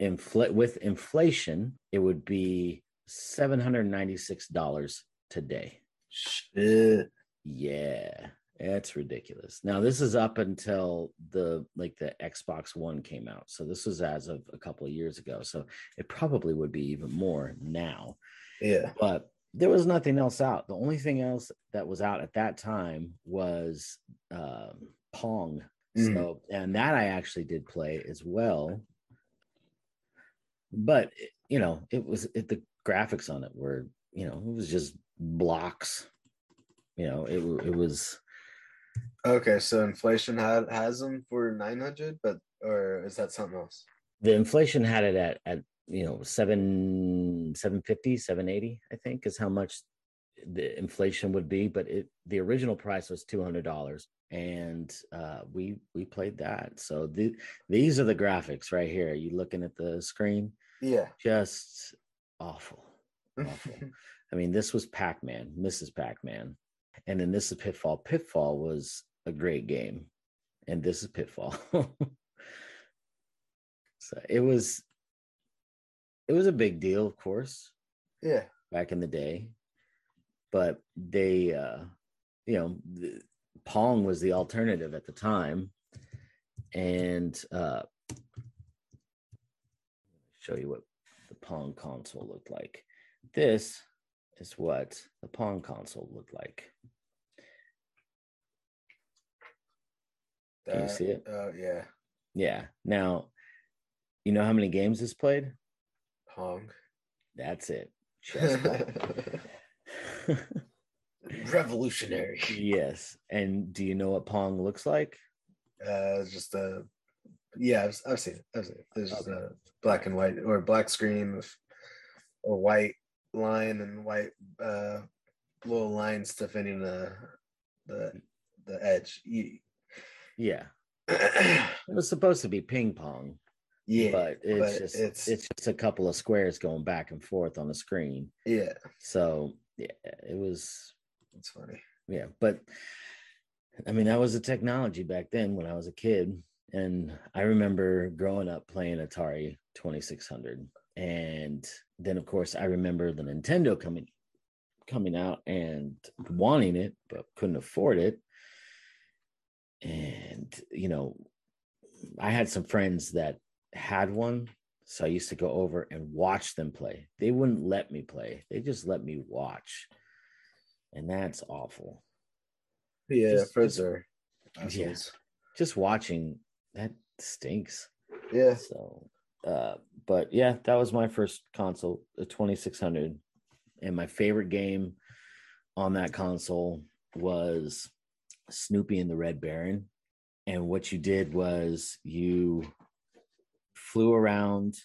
infl- with inflation, it would be $796 today. Shit. Yeah, it's ridiculous. Now this is up until the like the Xbox One came out. So this was as of a couple of years ago. So it probably would be even more now. Yeah. But there was nothing else out. The only thing else that was out at that time was um, Pong. Mm. So and that I actually did play as well. But you know, it was it, the graphics on it were you know it was just blocks. You know, it it was Okay, so inflation had has them for nine hundred, but or is that something else? the inflation had it at at you know seven 750 780 i think is how much the inflation would be but it the original price was $200 and uh we we played that so the, these are the graphics right here Are you looking at the screen Yeah. just awful Awful. i mean this was pac-man mrs pac-man and then this is pitfall. Pitfall was a great game. And this is pitfall. So it was it was a big deal of course yeah. back in the day. But they uh you know the, pong was the alternative at the time. And uh show you what the pong console looked like. This is what the pong console looked like Can you see it? Oh yeah. yeah now you know how many games this played Pong. that's it Just Revolutionary. yes and do you know what pong looks like Uh, just a yeah. I've, I've seen it. I've seen it. There's just Okay. a black and white or black screen with a white line and white uh little lines defending the the the edge. Yeah. It was supposed to be ping pong yeah, but it's but just it's- it's just a couple of squares going back and forth on the screen. Yeah. so yeah it was It's funny. yeah but i mean that was the technology back then when i was a kid. And i remember growing up playing atari 2600 and then of course i remember the nintendo coming coming out and wanting it but couldn't afford it you know, I had some friends that had one, so I used to go over and watch them play. They wouldn't let me play; they just let me watch, and that's awful. Yeah, Just- just- are Yeah. Just watching that stinks. Yeah. So, uh, but yeah, that was my first console, the 2600. And my favorite game on that console was Snoopy and the Red Baron. And what you did was you flew around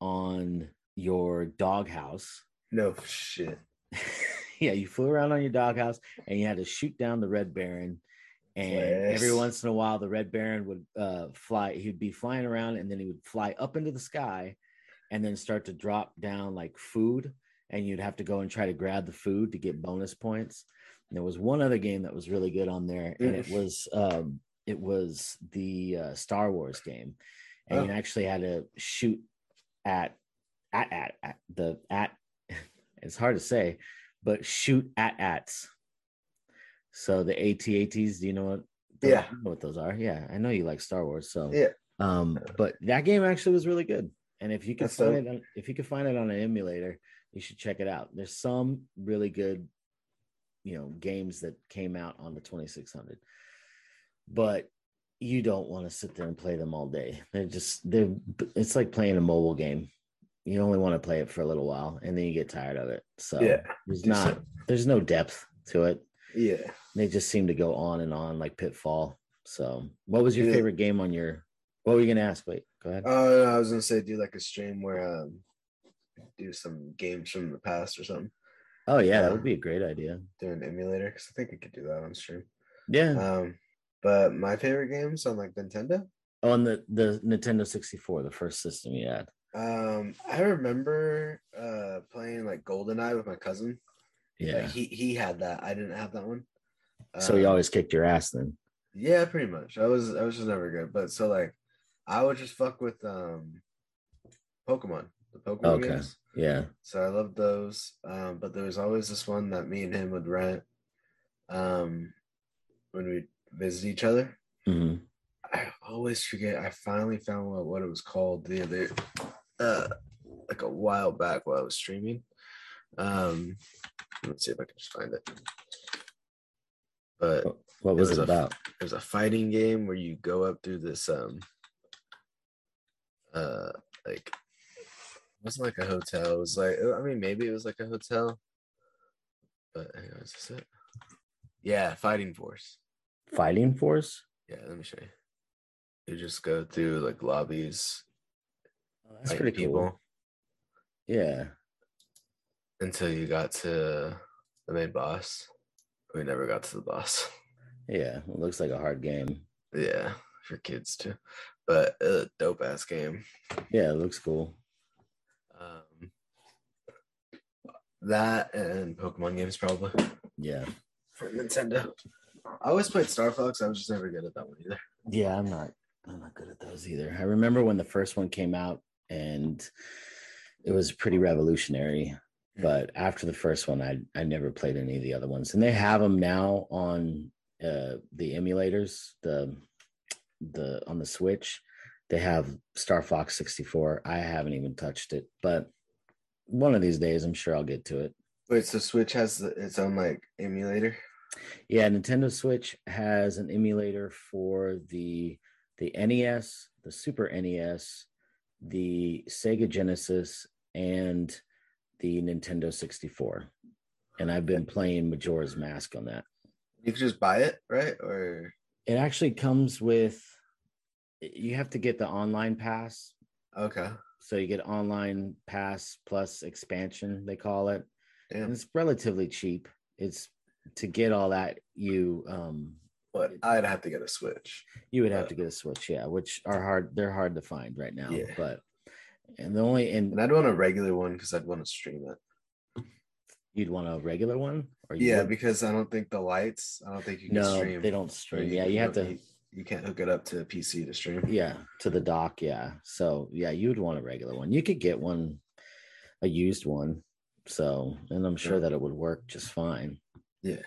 on your doghouse. No shit. yeah, you flew around on your doghouse and you had to shoot down the Red Baron. And every once in a while, the Red Baron would uh, fly. He'd be flying around, and then he would fly up into the sky, and then start to drop down like food. And you'd have to go and try to grab the food to get bonus points. And there was one other game that was really good on there, and it was um, it was the uh, Star Wars game, and you Oh. actually had to shoot at at at, at the at. It's hard to say, but shoot at ats. So the AT-ATs, do you know what? those- Yeah. you know what those are. Yeah, I know you like Star Wars, so Yeah. Um, but that game actually was really good, and if you can That's find dope. it, on, if you could find it on an emulator, you should check it out. There's some really good, you know, games that came out on the 2600, but you don't want to sit there and play them all day. They're just they're it's like playing a mobile game. You only want to play it for a little while, and then you get tired of it. So Yeah, there's not so. there's no depth to it. Yeah. They just seem to go on and on like Pitfall. So, what was your Yeah. favorite game on your? What were you gonna ask? Wait, go ahead. Oh, no, I was gonna say do like a stream where um do some games from the past or something. oh yeah, that would uh, be a great idea. Do an emulator because I think we could do that on stream. Yeah, Um, but my favorite games on like Nintendo. on the the Nintendo 64, the first system you had. Um, I remember uh playing like GoldenEye with my cousin. Yeah. Like, he he had that. I didn't have that one. so you Um, always kicked your ass then. Yeah, pretty much. I was I was just never good. But so like I would just fuck with um Pokemon. The Pokemon Okay. games. Yeah. So I loved those. Um, but there was always this one that me and him would rent um when we visit each other. hmm I always forget. I finally found what, what it was called the other uh like a while back while I was streaming. Um let's see if I can just find it. But What was was it a- about? it was a fighting game where you go up through this um uh like it wasn't like a hotel. It was like I mean maybe it was like a hotel. But hang on, is this it? Yeah, fighting force. Fighting Force. Yeah, let me show you. You just go through like lobbies, Oh, that's pretty cool. Yeah. until you got to the main boss. We never got to the boss. Yeah. It looks like a hard game. yeah, for kids too. But a dope ass game. Yeah, it looks cool. Um, that and Pokemon games probably Yeah. for Nintendo. I always played Star Fox. I was just never good at that one either. Yeah, I'm not I'm not good at those either. I remember when the first one came out and it was pretty revolutionary. Hmm. But after the first one, I I never played any of the other ones. And they have them now on uh the emulators, the the on the Switch. They have Star Fox 64. I haven't even touched it, but one of these days I'm sure I'll get to it. Wait, so Switch has its own like emulator? Yeah, Nintendo Switch has an emulator for the the NES, the Super NES, the Sega Genesis, and the Nintendo 64. And I've been playing Majora's Mask on that. You could just buy it, right? Or It actually comes with you have to get the online pass. okay, So you get online pass plus expansion, they call it. And it's relatively cheap. It's to get all that you um But I'd have to get a Switch. You would have Uh, to get a Switch, yeah, which are hard. They're hard to find right now. Yeah. But and the only and And I'd want a regular one because I'd want to stream it. you'd want a regular one, or you Yeah, would- because I don't think the lights. I don't think you can no, stream. they don't stream. Yeah, you have to. You, you can't hook it up to a PC to stream. Yeah, to the dock. Yeah, so yeah, you would want a regular one. You could get one, a used one. So, and I'm sure Yeah. that it would work just fine. Yeah.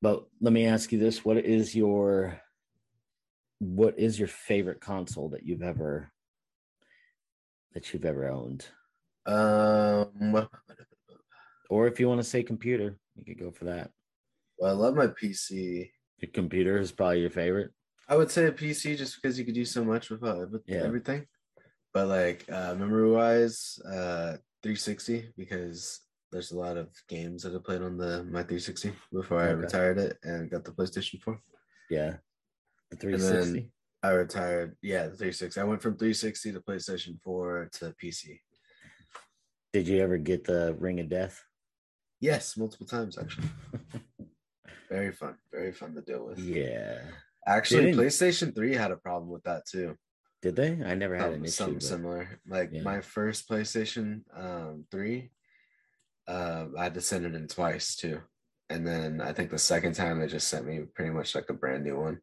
But let me ask you this: What is your what is your favorite console that you've ever that you've ever owned? Um, Or if you want to say computer, you could go for that. Well, I love my PC. Your computer is probably your favorite. I would say a PC just because you could do so much with, uh, with Yeah. everything. But like uh, memory wise, uh, 360 because there's a lot of games that I played on the my 360 before I retired it and got the PlayStation 4. Yeah. The 360. I retired, yeah, the 360. I went from 360 to PlayStation 4 to PC. Did you ever get the Ring of Death? Yes, multiple times actually. Very fun, very fun to deal with. yeah. Actually, Didn't- PlayStation 3 had a problem with that too. Did they? I never had Um, an issue. something but- similar. Like yeah. my first PlayStation um, 3, uh, I had to send it in twice too. And then I think the second time they just sent me pretty much like a brand new one.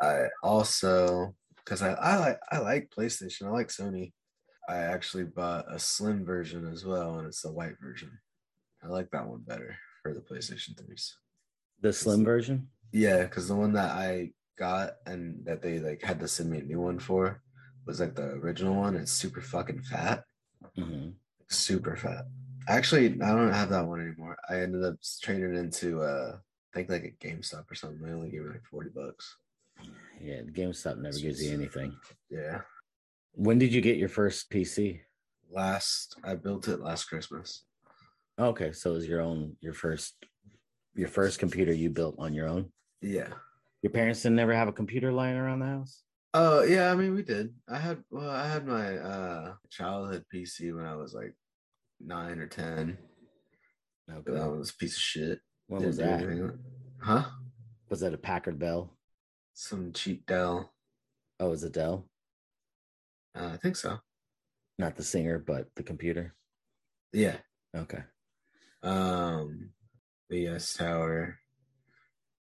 I also because I, I like I like PlayStation, I like Sony. I actually bought a slim version as well, and it's the white version. I like that one better for the PlayStation 3s. The slim version? Yeah, because the one that I got and that they like had to send me a new one for was like the original one. It's super fucking fat, hmm super fat. Actually, I don't have that one anymore. I ended up trading it into uh, I think like a GameStop or something. They only gave me like forty bucks. Yeah, GameStop never gives you anything. Yeah, When did you get your first PC? last I built it last Christmas. Okay, so it was your own your first your first computer you built on your own. Yeah. Your parents didn't never have a computer lying around the house? Oh yeah, I mean we did. I had well, I had my uh childhood PC when I was like nine or ten. Okay. That was a piece of shit. When was that? anything. Huh? Was that a Packard Bell? Some cheap Dell. Oh, it was a Dell? Uh, I think so. Not the singer, but the computer. Yeah. Okay. Um, BS Tower.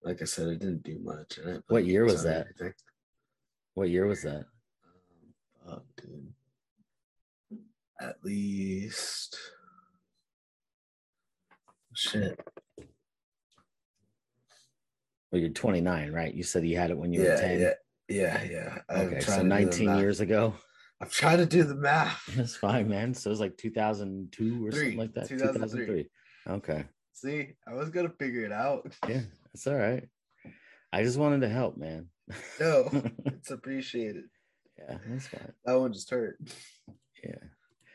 Like I said, it didn't do much. What year was that? What year was that? Um, fuck, dude. At least. Shit. Well, you're 29, right? You said you had it when you were 10. yeah, yeah, yeah. I'm Okay, so to do the 19 years ago. I'm trying to do the math. That's fine, man. So it was like 2002 or Three, something like that. 2003. 2003. Okay. See, I was gonna figure it out. Yeah, that's all right. I just wanted to help, man. No, it's appreciated. yeah, that's fine. That one just hurt. Yeah.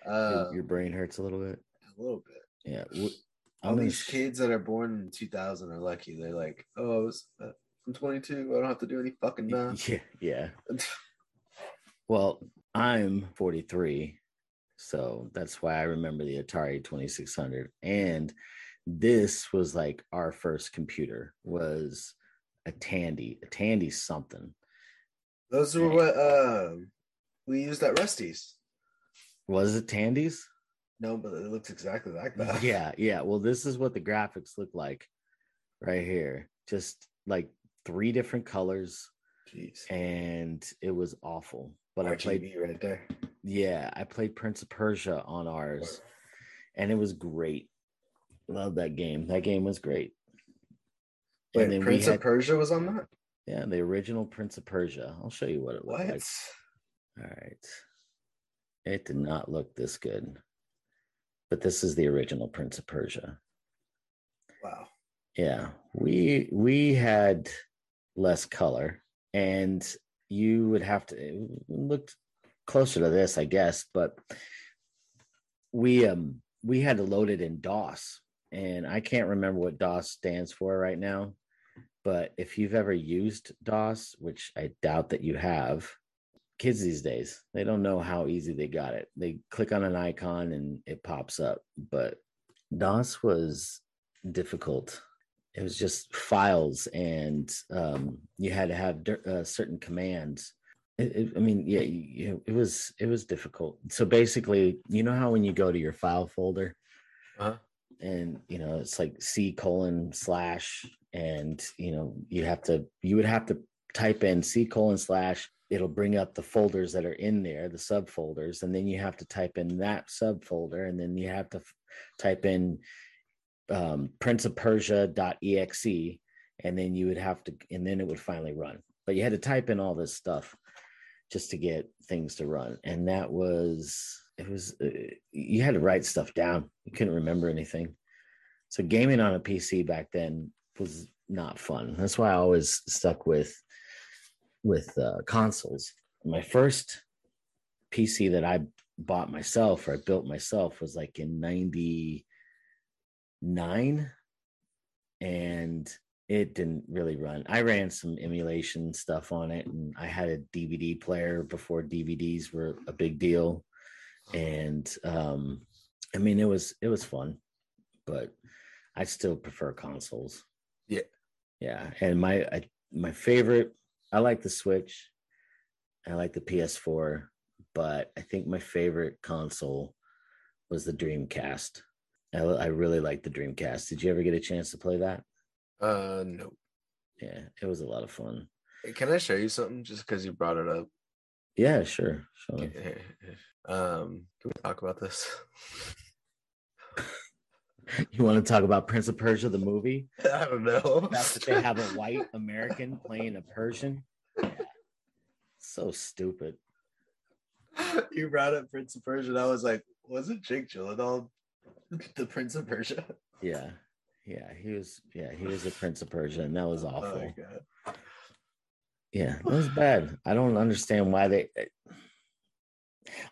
Uh, your, your brain hurts a little bit. a little bit. Yeah. All these sh- kids that are born in 2000 are lucky. They're like, oh, I was, uh, I'm 22. I don't have to do any fucking math. Yeah, yeah. Well, I'm 43, so that's why I remember the Atari 2600. And this was like our first computer was a Tandy. A Tandy something. Those were what um we used at Rusty's. Was it Tandy's? No, but it looks exactly like that. Yeah, yeah. Well, this is what the graphics look like right here. Just like three different colors, Jeez. and it was awful. But I played RGB right there. Yeah, I played Prince of Persia on ours, and it was great. Love that game. That game was great. Wait, Prince had, of Persia was on that? yeah, the original Prince of Persia. I'll show you what it was. What? like. All right, it did not look this good, but this is the original Prince of Persia. Wow. Yeah, we we had less color, and you would have to look closer to this, I guess, but we um we had to load it in DOS, and I can't remember what DOS stands for right now. But if you've ever used DOS, which I doubt that you have, kids these days they don't know how easy they got it. They click on an icon and it pops up, but DOS was difficult it was just files and um, you had to have uh, certain commands it, it- i mean yeah you, you- it was it was difficult so basically you know how when you go to your file folder Uh-huh. and you know it's like c colon slash and you know you have to you would have to type in c colon slash it'll bring up the folders that are in there the subfolders and then you have to type in that subfolder and then you have to f- type in um, Prince of Persia.exe, and then you would have to, and then it would finally run. but you had to type in all this stuff just to get things to run, and that was it was uh, you had to write stuff down. You couldn't remember anything. So gaming on a PC back then was not fun. That's why I always stuck with with uh, consoles. My first PC that I bought myself or I built myself was like in 99 and it didn't really run. I ran some emulation stuff on it and I had a DVD player before DVDs were a big deal and um I mean it was it was fun but I still prefer consoles. Yeah. Yeah, and my I, my favorite I like the Switch. I like the PS4, but I think my favorite console was the Dreamcast. I, I really like the Dreamcast. Did you ever get a chance to play that? Uh, no. Yeah, it was a lot of fun. Hey, Can I show you something just because you brought it up? Yeah, sure. sure. Um, can we talk about this? You want to talk about Prince of Persia, the movie? I don't know. That's that they have a white American playing a Persian. So stupid. you brought up Prince of Persia. and I was like, was it Jake Gyllenhaal, the Prince of Persia? Yeah, yeah, he was. Yeah, he was the Prince of Persia, and that was Oh awful. god. Yeah, that was bad. I don't understand why they.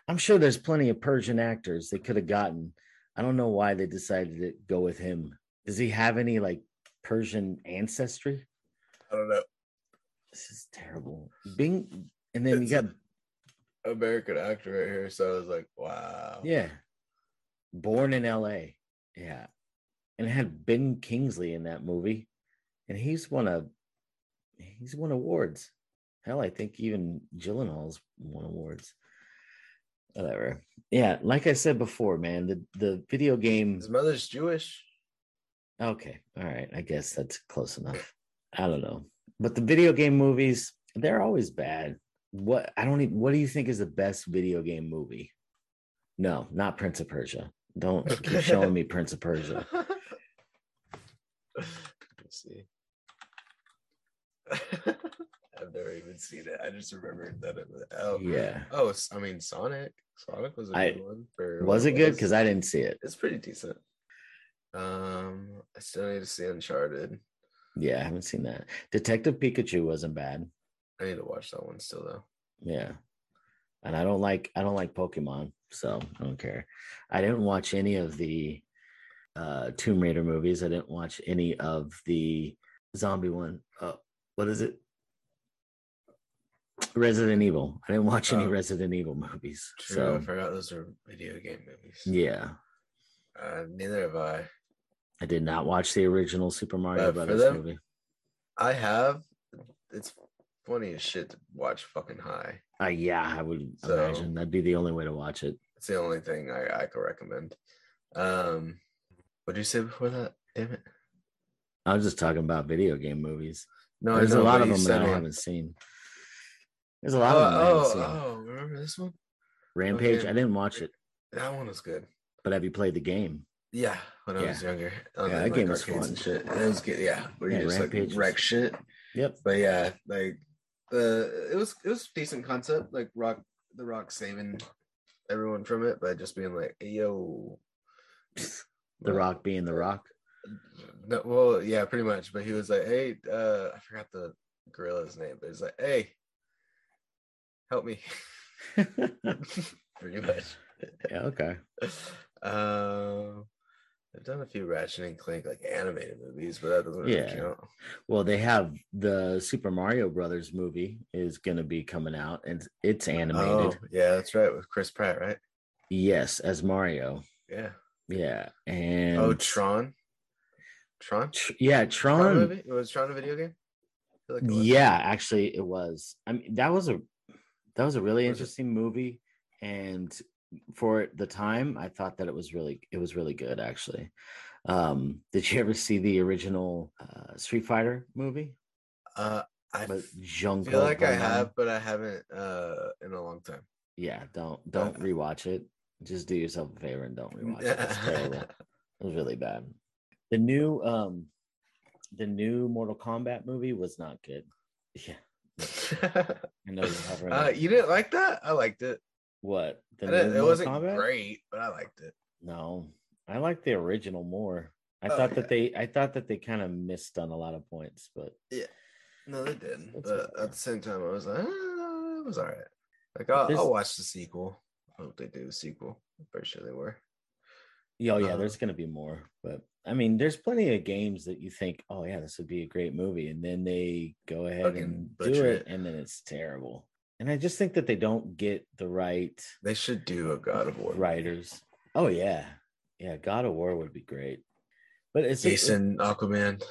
I'm sure there's plenty of Persian actors they could have gotten. I don't know why they decided to go with him. Does he have any like Persian ancestry? I don't know. This is terrible. Bing, and then you It's got American actor right here. So I was like, wow. yeah, born in L.A. Yeah, and it had Ben Kingsley in that movie, and he's won a he's won awards. Hell, I think even Gyllenhaal's won awards. Whatever. Yeah, like I said before, man, the the video game. His mother's Jewish. Okay, all right. I guess that's close enough. I don't know, but the video game movies they're always bad. What I don't even. What do you think is the best video game movie? No, not Prince of Persia. Don't keep showing me Prince of Persia. Let me see. I've never even seen it. I just remembered that it was oh Yeah, oh I mean Sonic. Sonic was a I- good one. For was it good? Because I didn't see it. it's pretty decent. Um, I still need to see Uncharted. Yeah, I haven't seen that. Detective Pikachu wasn't bad. I need to watch that one still though. Yeah. And I don't like I don't like Pokemon, so I don't care. I didn't watch any of the uh Tomb Raider movies. I didn't watch any of the zombie one. Uh what is it? Resident Evil. I didn't watch any Oh. Resident Evil movies. True, So I forgot those are video game movies. yeah. Uh, neither have I. I did not watch the original Super Mario But Brothers them- movie. I have. It's funny as shit to watch fucking high. Uh, yeah, I would So- imagine that'd be the only way to watch it. It's the only thing I, I could recommend. Um, what did you say before that? Damn it. I was just talking about video game movies. No, There's a lot of them that I haven't seen. There's a lot Oh, of them oh, oh, remember this one? Rampage. okay. I didn't watch it, That one was good. but have you played the game? Yeah, when I Yeah. was younger. Yeah, that game was fun. shit. It was good. Yeah, where Yeah, you just Rampage like was- wreck shit. Yep. But yeah, like the it was it was decent concept. Like Rock, the Rock saving everyone from it by just being like, hey, "Yo." The Rock being the Rock. No, well, yeah, pretty much. But he was like, "Hey, uh, I forgot the gorilla's name, but he's like, hey, help me." pretty much. yeah. Okay. Um, I've done a few Ratchet and Clank like animated movies, but that doesn't really Yeah. count. Well, they have the Super Mario Brothers movie is going to be coming out, and it's animated. Oh, yeah, that's right with Chris Pratt, right? Yes, as Mario. Yeah. Yeah, and oh, Tron. Tron. Tr- yeah, Tron Tron. movie? Was Tron a video game? Like yeah, actually, it was. I mean, that was a that was a really interesting movie, and for the time, I thought that it was really it was really good. Actually, um, did you ever see the original uh, Street Fighter movie? Uh, I But feel like I have, but I haven't uh in a long time. Yeah, don't don't Uh, rewatch it. Just do yourself a favor and don't rewatch it. It's terrible. It was really bad. The new um the new Mortal Kombat movie was not good. Yeah. I know you have uh, you didn't like that? I liked it. what the I didn't- new it Mortal wasn't Kombat? great, but I liked it. No, I like the original more. I Oh, thought yeah. that they, I thought that they kind of missed on a lot of points, but yeah, No, they didn't. That's But at the same time, I was like, ah, it was all right. Like, I'll, There's- I'll watch the sequel. I hope they do a sequel. I'm pretty sure they were. Yeah, oh, yeah, Uh, there's gonna be more. But I mean, there's plenty of games that you think, oh yeah, this would be a great movie, and then they go ahead and do it, it. and then it's terrible. And I just think that they don't get the right They should do a God of War. writers. Oh yeah, yeah, God of War would be great. But it's Jason Aquaman.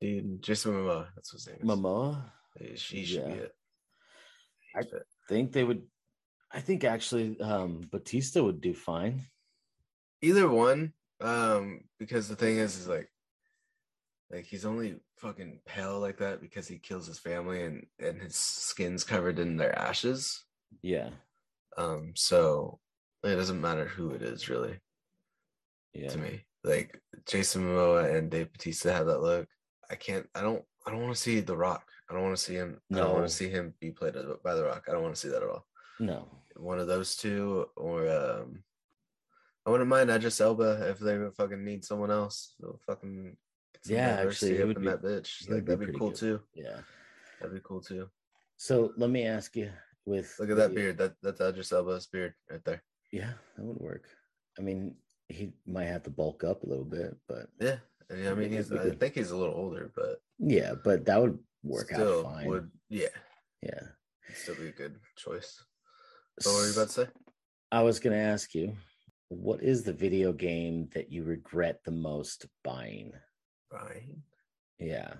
Dude, Jason Momoa. That's his name. is. Momoa. He she should Yeah. be it. I think they would. I think actually, um, Batista would do fine. Either one. Um, because the thing is, is like, like he's only fucking pale like that because he kills his family and and his skin's covered in their ashes. Yeah, Um, so it doesn't matter who it is really yeah. to me. Like Jason Momoa and Dave Batista have that look. I can't. I don't. I don't want to see The Rock. I don't want to see him. No. I don't want to see him be played by The Rock. I don't want to see that at all. No, One of those two, or um, I wouldn't mind Idris Elba if they would fucking need someone else. They'll fucking Yeah, actually, up would be- that bitch. Like that'd be pretty cool good. too. yeah. That'd be cool too. So let me ask you. With Look at that beard. That that's Idris Elba's beard right there. Yeah, that would work. I mean, he might have to bulk up a little bit, but Yeah. I mean, I mean, he's. I think he's a little older, but yeah, but that would work still out fine. would. Yeah, Yeah. it'd still be a good choice. So what were you about to say? I was going to ask you, what is the video game that you regret the most buying? Brian. Yeah,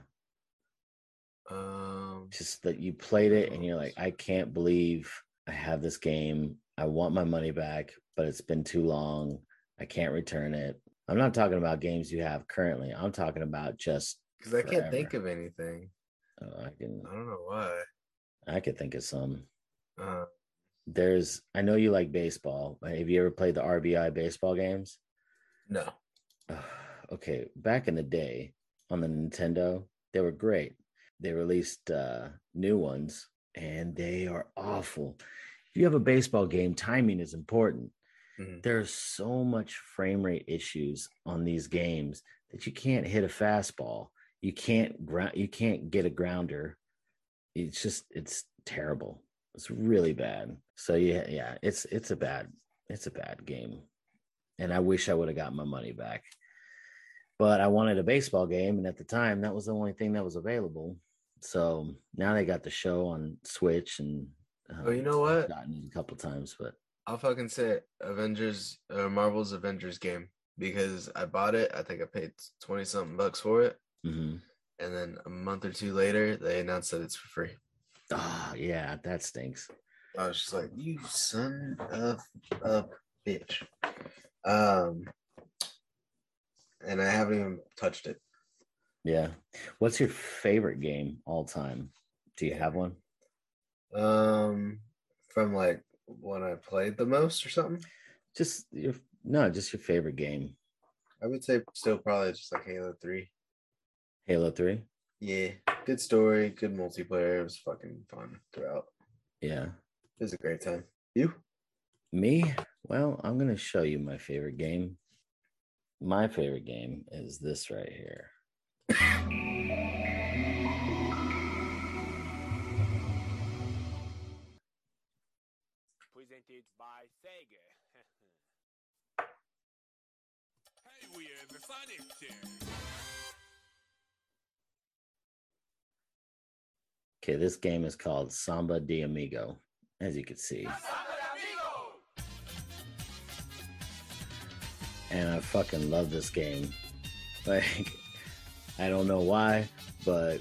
Um. just that you played it and you're like, I can't believe I have this game. I want my money back, but it's been too long. I can't return it. I'm not talking about games you have currently. I'm talking about just. Because I can't think of anything. Uh, I can. I don't know why. I could think of some. Uh, There's. I know you like baseball. Have you ever played the RBI baseball games? no. okay, back in the day on the Nintendo, they were great. They released uh, new ones, and they are awful. If you have a baseball game, timing is important. Mhm. There's so much frame rate issues on these games that you can't hit a fastball. You can't ground. You can't get a grounder. It's just it's terrible. It's really bad. So yeah, yeah, it's it's a bad it's a bad game, and I wish I would have got my money back. But I wanted a baseball game, and at the time, that was the only thing that was available. So now they got the show on Switch, and Oh, you know I've what? Gotten it a couple times, but I'll fucking say it. Avengers, uh, Marvel's Avengers game because I bought it. I think I paid twenty something bucks for it, mhm. and then a month or two later, they announced that it's for free. Ah, yeah, that stinks. I was just like, "You son of a bitch," um, and I haven't even touched it. Yeah. What's your favorite game all time? Do you have one? Um, from like when I played the most or something. Just your no, just your favorite game. I would say still probably just like Halo Three. Halo 3? Yeah, good story, good multiplayer. It was fucking fun throughout. Yeah. It was a great time. You? Me? Well, I'm going to show you my favorite game. My favorite game is this right here. Presented by Sega. hey, we are the Sonic Okay, this game is called Samba de Amigo, as you can see. And I fucking love this game. Like, I don't know why, but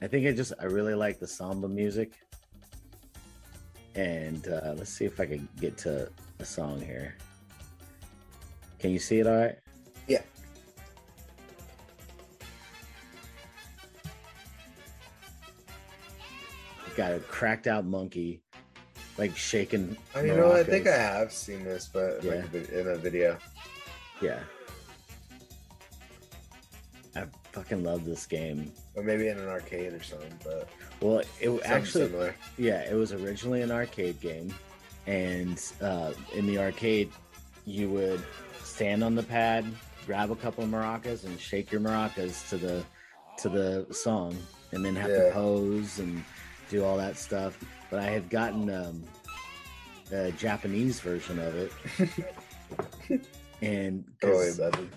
I think I just, I really like the samba music. And uh, let's see if I can get to a song here. Can you see it all right? Yeah. Got a cracked out monkey, like shaking. You know, I think I have seen this, but Yeah. like in a video. Yeah. I fucking love this game. or maybe in an arcade or something. But Well, it actually similar. Yeah, it was originally an arcade game, and uh, in the arcade, you would stand on the pad, grab a couple of maracas, and shake your maracas to the to the song, and then have to pose and do all that stuff. But I had gotten um, a Japanese version of it, and I can only 'cause- imagine.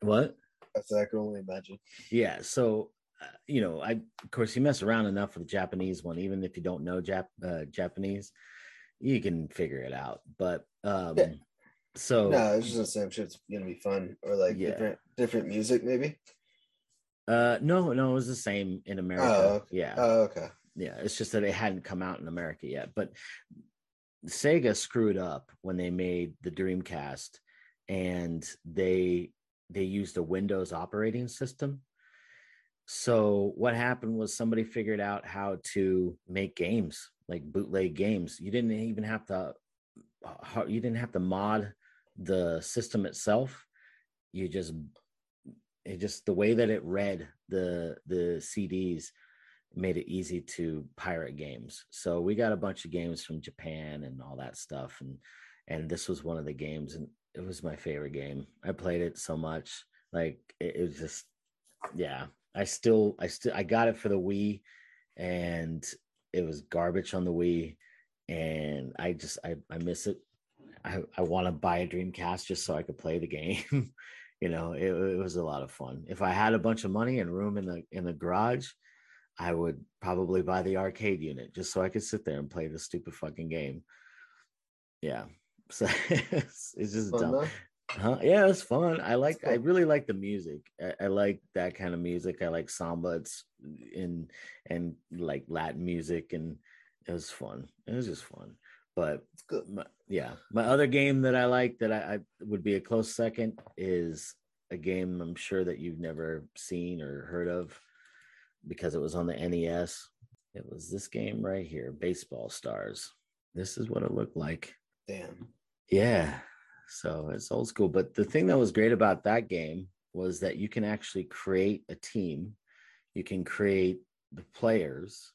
what? That's I can only imagine. Yeah, so uh, you know, I of course you mess around enough with the Japanese one, even if you don't know Jap uh, Japanese, you can figure it out. But um, Yeah. so no, it's just the same shit. It's gonna be fun or like Yeah. different different music maybe. uh, no, no, it was the same in America. Oh, okay. Yeah, Oh, okay. Yeah. It's just that it hadn't come out in America yet. But Sega screwed up when they made the Dreamcast, and they they used a Windows operating system. So what happened was somebody figured out how to make games like bootleg games. You didn't even have to you didn't have to mod the system itself. You just it just the way that it read the the CDs made it easy to pirate games. So we got a bunch of games from Japan and all that stuff and and this was one of the games and it was my favorite game. I played it so much. Like it, it was just yeah. I still I still I got it for the Wii and it was garbage on the Wii and I just I, I miss it. I, I want to buy a Dreamcast just so I could play the game. you know, it, it was a lot of fun. If I had a bunch of money and room in the in the garage, I would probably buy the arcade unit just so I could sit there and play the stupid fucking game. Yeah. So it's, it's just Fun dumb. Huh? Yeah, it's fun. I like. I really like the music. I, I like that kind of music. I like samba. It's in and like Latin music, and it was fun. It was just fun. But It's good. my, yeah, my other game that I like that I, I would be a close second is a game I'm sure that you've never seen or heard of because it was on the NES. It was this game right here, Baseball Stars. This is what it looked like. Damn. Yeah. So it's old school. But the thing that was great about that game was that you can actually create a team, you can create the players,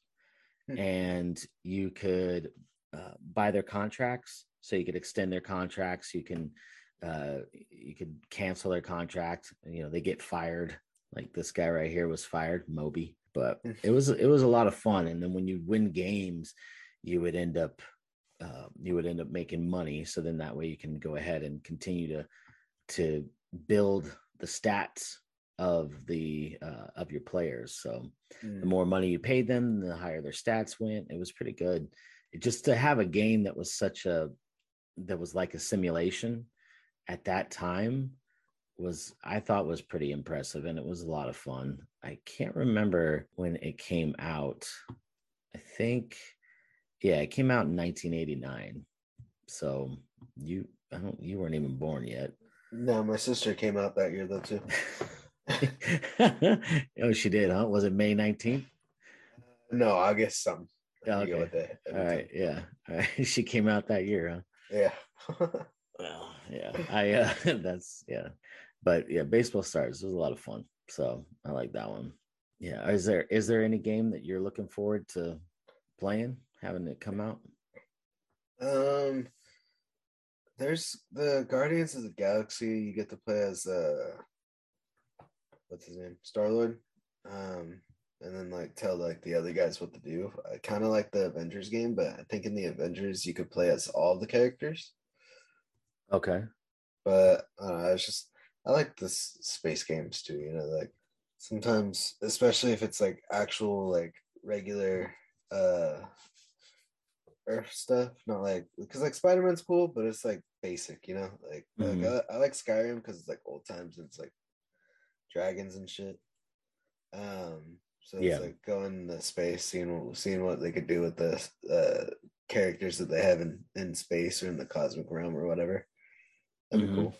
Hmm. and you could uh, buy their contracts. So you could extend their contracts. You can uh, you could cancel their contract. You know, they get fired. Like this guy right here was fired, Moby. But Hmm. it was it was a lot of fun. And then when you win games, you would end up uh, you would end up making money. So then that way you can go ahead and continue to to build the stats of the uh, of your players. So the Mm. more money you paid them, the higher their stats went. It was pretty good. It, just to have a game that was such a that was like a simulation at that time was I thought was pretty impressive and it was a lot of fun. I can't remember when it came out. I think yeah, it came out in 1989. So you I don't you weren't even born yet. No, my sister came out that year though too. oh, she did, huh? Was it May 19th? No, some. I forget Okay. what day- All right, yeah. All right. She came out that year, huh? Yeah. Well, yeah. I uh that's yeah. But yeah, baseball stars was a lot of fun. So I like that one. Yeah. Is there is there any game that you're looking forward to playing, having it come out? um there's the Guardians of the Galaxy. You get to play as uh what's his name? Star Lord. Um and then like tell like the other guys what to do. I kind of like the Avengers game, but I think in the Avengers you could play as all the characters. Okay. but uh, was just I like this space games too. You know, like sometimes, especially if it's like actual like regular uh Earth stuff, not like because like Spider Man's cool, but it's like basic. You know, like Mhm. like I, I like Skyrim because it's like old times and it's like dragons and shit. Um, so Yeah. it's like going to space, seeing what seeing what they could do with the uh characters that they have in in space or in the cosmic realm or whatever. That'd be cool.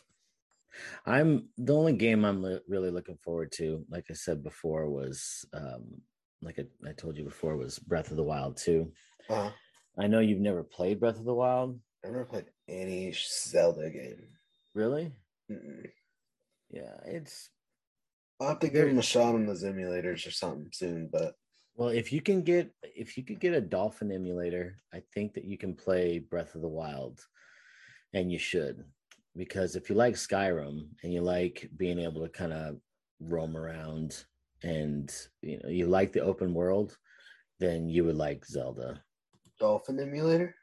I'm the only game I'm li- really looking forward to, like I said before, was um like I, I told you before, was Breath of the Wild 2. Uh, I know you've never played Breath of the Wild. I've never played any Zelda game. Really? Mm-mm. Yeah, it's I'll have to give him a shot on those emulators or something soon, but Well, if you can get if you could get a dolphin emulator, I think that you can play Breath of the Wild, and you should, because if you like Skyrim and you like being able to kind of roam around and you know you like the open world, then you would like Zelda. Dolphin emulator.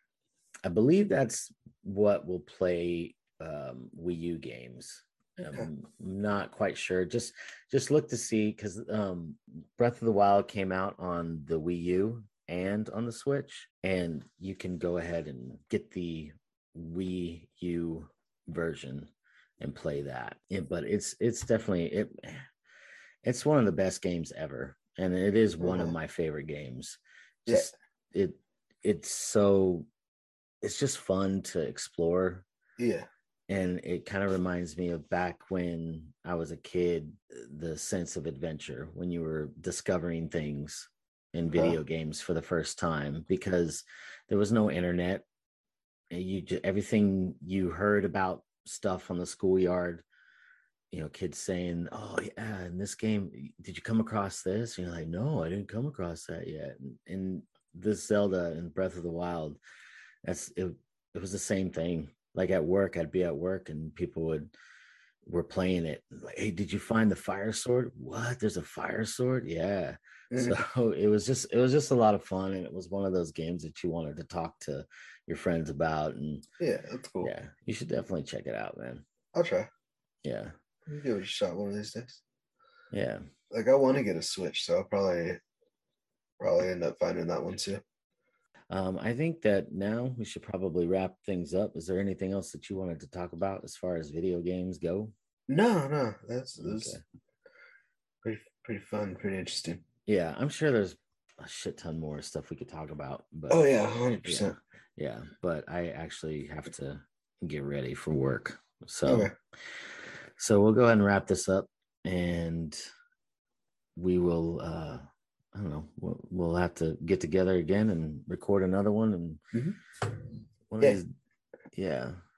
I believe that's what will play um, Wii U games. Okay. I'm not quite sure. Just just look to see because um, Breath of the Wild came out on the Wii U and on the Switch, and you can go ahead and get the Wii U version and play that. Yeah, but it's it's definitely it. It's one of the best games ever, and it is one of Mhm. my favorite games. Yeah. Just it it's so it's just fun to explore Yeah. and it kind of reminds me of back when I was a kid, the sense of adventure when you were discovering things in video games for the first time because there was no internet. And You ju- everything you heard about stuff on the schoolyard, you know, kids saying, "Oh yeah, in this game, did you come across this?" And you're like, "No, I didn't come across that yet." And, this Zelda and Breath of the Wild, that's it. It was the same thing like at work i'd be at work and people would were playing it like hey did you find the fire sword what there's a fire sword yeah. So it was just it was just a lot of fun and it was one of those games that you wanted to talk to your friends about and Yeah, that's cool. yeah you should definitely check it out man I'll try. yeah give it a shot one of these days. yeah Like I want to get a Switch, so I'll probably probably end up finding that one too. um i think that now we should probably wrap things up is there anything else that you wanted to talk about as far as video games go No, no, that's that's Okay. pretty pretty fun, pretty interesting. Yeah i'm sure there's a shit ton more stuff we could talk about but Oh yeah, hundred yeah, percent. yeah but i actually have to get ready for work so Okay. so we'll go ahead and wrap this up and we will uh i don't know we'll, we'll have to get together again and record another one and Mhm. one Yeah. of these yeah